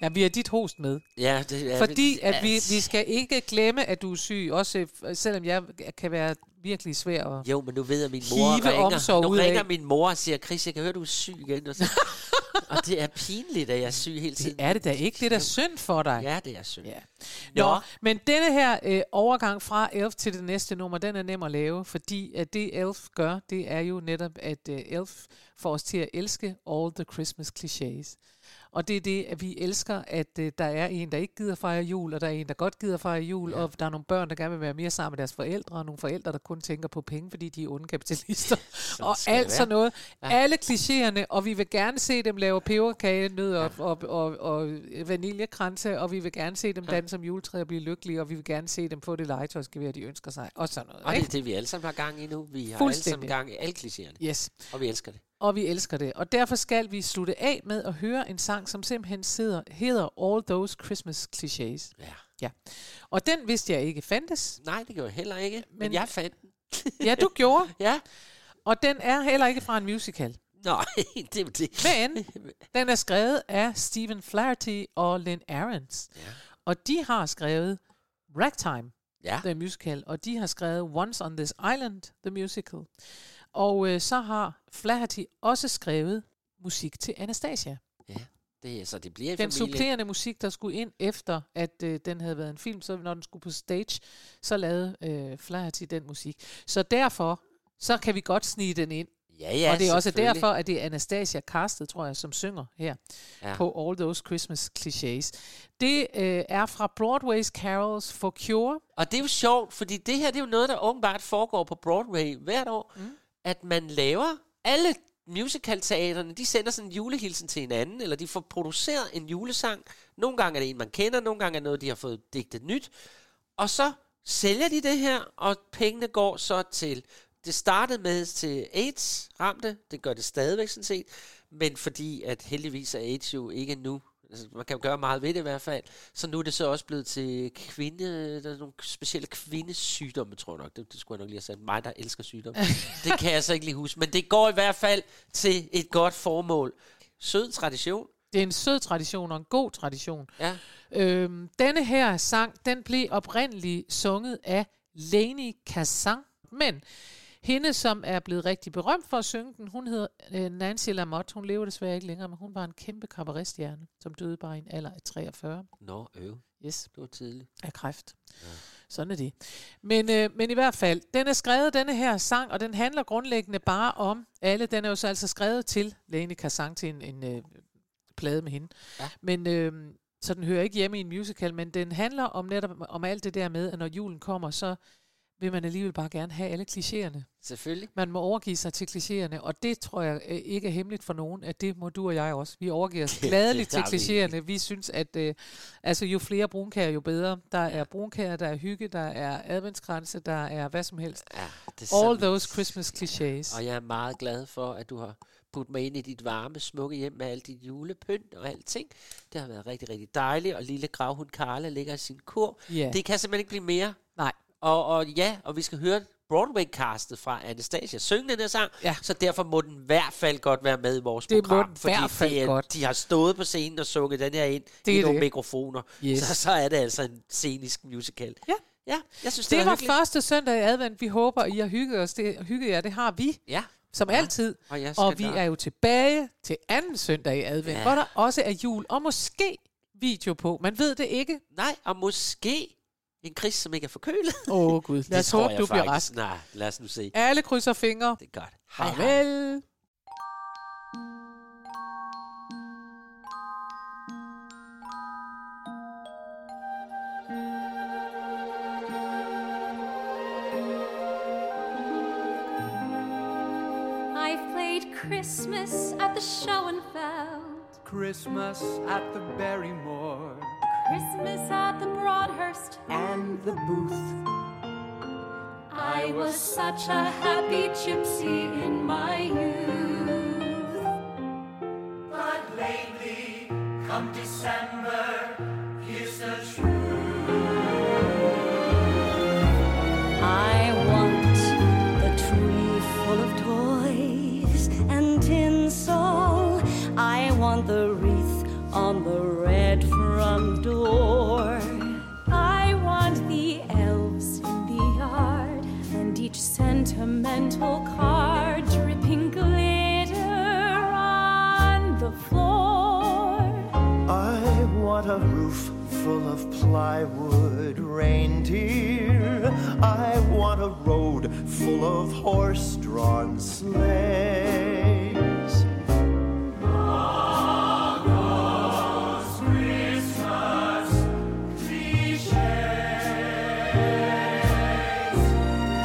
Ja, vi har dit host med. Ja, det er Fordi at vi, vi skal ikke glemme, at du er syg, også øh, selvom jeg kan være virkelig svær at Jo, men nu ved jeg, at min mor hive ringer. Nu ud ringer af. min mor og siger, Chris, jeg kan høre, du er syg igen. Og, så, [laughs] og det er pinligt, at jeg er syg hele tiden. Det er det da ikke. Det er da synd for dig. Ja, det er synd. Ja. Nå. Nå, men denne her øh, overgang fra Elf til det næste nummer, den er nem at lave, fordi at det Elf gør, det er jo netop, at øh, Elf får os til at elske all the Christmas clichés. Og det er det, at vi elsker, at øh, der er en, der ikke gider fejre jul, og der er en, der godt gider fejre jul, ja. og der er nogle børn, der gerne vil være mere sammen med deres forældre, og nogle forældre, der kun tænker på penge, fordi de er onde kapitalister, [laughs] og alt sådan noget. Ja. Ja. Alle klichéerne, og vi vil gerne se dem lave peberkage, nød og, og, og, og vaniljekranse, og vi vil gerne se dem danse som juletræ og blive lykkelige, og vi vil gerne se dem få det legetøjsgevær, de ønsker sig, og sådan noget. Og det er det, vi alle sammen har gang i nu. Vi har alle sammen gang i alle klichéerne. Yes. Og vi elsker det. Og vi elsker det. Og derfor skal vi slutte af med at høre en sang, som simpelthen sidder, hedder All Those Christmas Clichés. Ja. ja. Og den vidste jeg ikke fandtes. Nej, det gjorde jeg heller ikke. Men, Men- jeg fandt den. Ja, du gjorde. [laughs] ja. Og den er heller ikke fra en musical. Nej, [laughs] det er det. Men [laughs] den er skrevet af Stephen Flaherty og Lynn Ahrens. Ja. Og de har skrevet Ragtime, Ja. the musical, og de har skrevet Once on This Island, the musical. Og øh, så har Flaherty også skrevet musik til Anastasia. Ja, det, så det bliver Den familie. supplerende musik, der skulle ind efter, at øh, den havde været en film, så når den skulle på stage, så lavede øh, Flaherty den musik. Så derfor, så kan vi godt snige den ind. Ja, ja, og det er også derfor, at det er Anastasia Castet, tror jeg, som synger her ja. på All Those Christmas Clichés. Det øh, er fra Broadway's Carols for Cure. Og det er jo sjovt, fordi det her det er jo noget, der åbenbart foregår på Broadway hvert år. Mm. At man laver alle musicalteaterne, de sender sådan en julehilsen til hinanden, eller de får produceret en julesang. Nogle gange er det en, man kender, nogle gange er det noget, de har fået digtet nyt. Og så sælger de det her, og pengene går så til... Det startede med til AIDS ramte, det gør det stadigvæk sådan set, men fordi at heldigvis er AIDS jo ikke nu Altså, man kan jo gøre meget ved det i hvert fald. Så nu er det så også blevet til kvinde... Der er nogle specielle kvindesygdomme, tror jeg nok. Det, det skulle jeg nok lige have sagt. Mig, der elsker sygdomme. [laughs] det kan jeg så ikke lige huske. Men det går i hvert fald til et godt formål. Sød tradition. Det er en sød tradition og en god tradition. Ja. Øhm, denne her sang, den blev oprindeligt sunget af Leni Kazan, men hende, som er blevet rigtig berømt for at synge den, hun hedder øh, Nancy Lamotte. Hun lever desværre ikke længere, men hun var en kæmpe kabaretstjerne, som døde bare i en alder af 43 Nå, øv. Yes. Det var tidligt. af kræft. Ja. Sådan er det. Men, øh, men i hvert fald, den er skrevet, denne her sang, og den handler grundlæggende bare om alle. Den er jo så altså skrevet til Lene Kazan til en, en øh, plade med hende. Ja. Men øh, så den hører ikke hjemme i en musical, men den handler om netop om alt det der med, at når julen kommer, så vil man alligevel bare gerne have alle klichéerne. Selvfølgelig. Man må overgive sig til klichéerne, og det tror jeg øh, ikke er hemmeligt for nogen, at det må du og jeg også. Vi overgiver os [laughs] gladeligt til klichéerne. Vi synes, at øh, altså, jo flere brunkager, jo bedre. Der er brunkager, der er hygge, der er adventskranse, der er hvad som helst. Ja, det All those Christmas clichés. Og jeg er meget glad for, at du har puttet mig ind i dit varme, smukke hjem med alt dit julepynt og alting. Det har været rigtig, rigtig dejligt, og lille gravhund Carla ligger i sin kur. Ja. Det kan simpelthen ikke blive mere. Nej. Og, og ja, og vi skal høre Broadway-castet fra Anastasia synge den her sang, ja. så derfor må den i hvert fald godt være med i vores Det må program. i fordi hvert fald det er, godt. de har stået på scenen og sunget den her ind Det i nogle det. mikrofoner. Yes. Så, så er det altså en scenisk musical. Ja. Ja, jeg synes, Det, det, var hyggeligt. første søndag i advent. Vi håber, I har hygget os. Det, hygget jer, det har vi. Ja. Som Ja. altid. Og Og vi gøre- er jo tilbage til anden søndag i advent, ja. hvor der også er jul. Og måske video på. Man ved det ikke. Nej, og måske en gris, som ikke er forkølet. Åh oh, gud, [laughs] lad os Det tror håbe, jeg du bliver faktisk. rask. Nej, lad os nu se. Alle krydser fingre. Det er godt. Hej, hej. Farvel. I've played Christmas at the Schoenfeld, Christmas at the Barrymore Christmas at the Broadhurst, and the booth. I was such a happy gypsy in my youth. But lately, come December, plywood reindeer. I want a road full of horse drawn sleighs.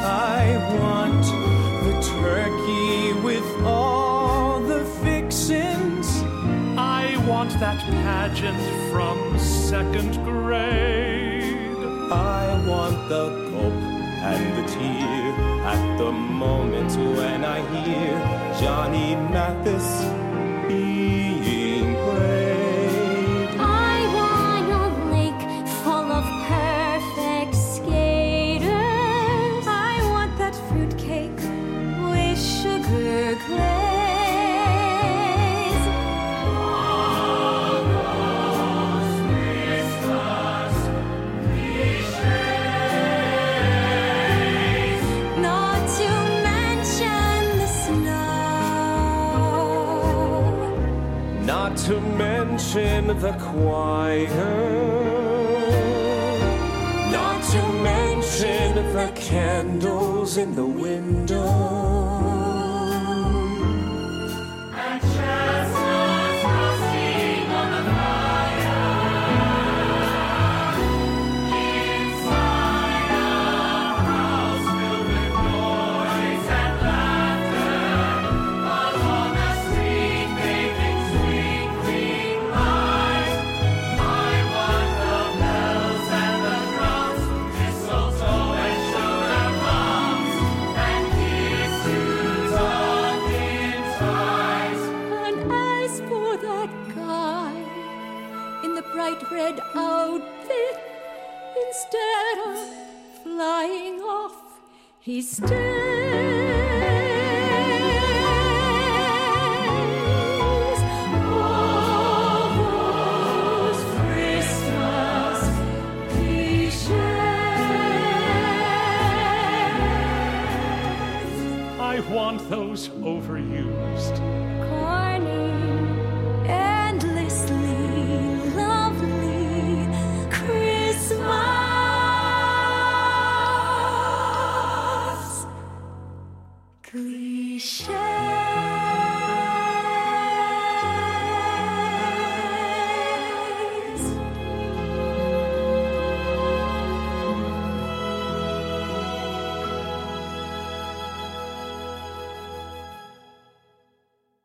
I want the turkey with all the fixins. I want that pageant from second grade. I want the gulp and the tear at the moment when I hear Johnny Mathis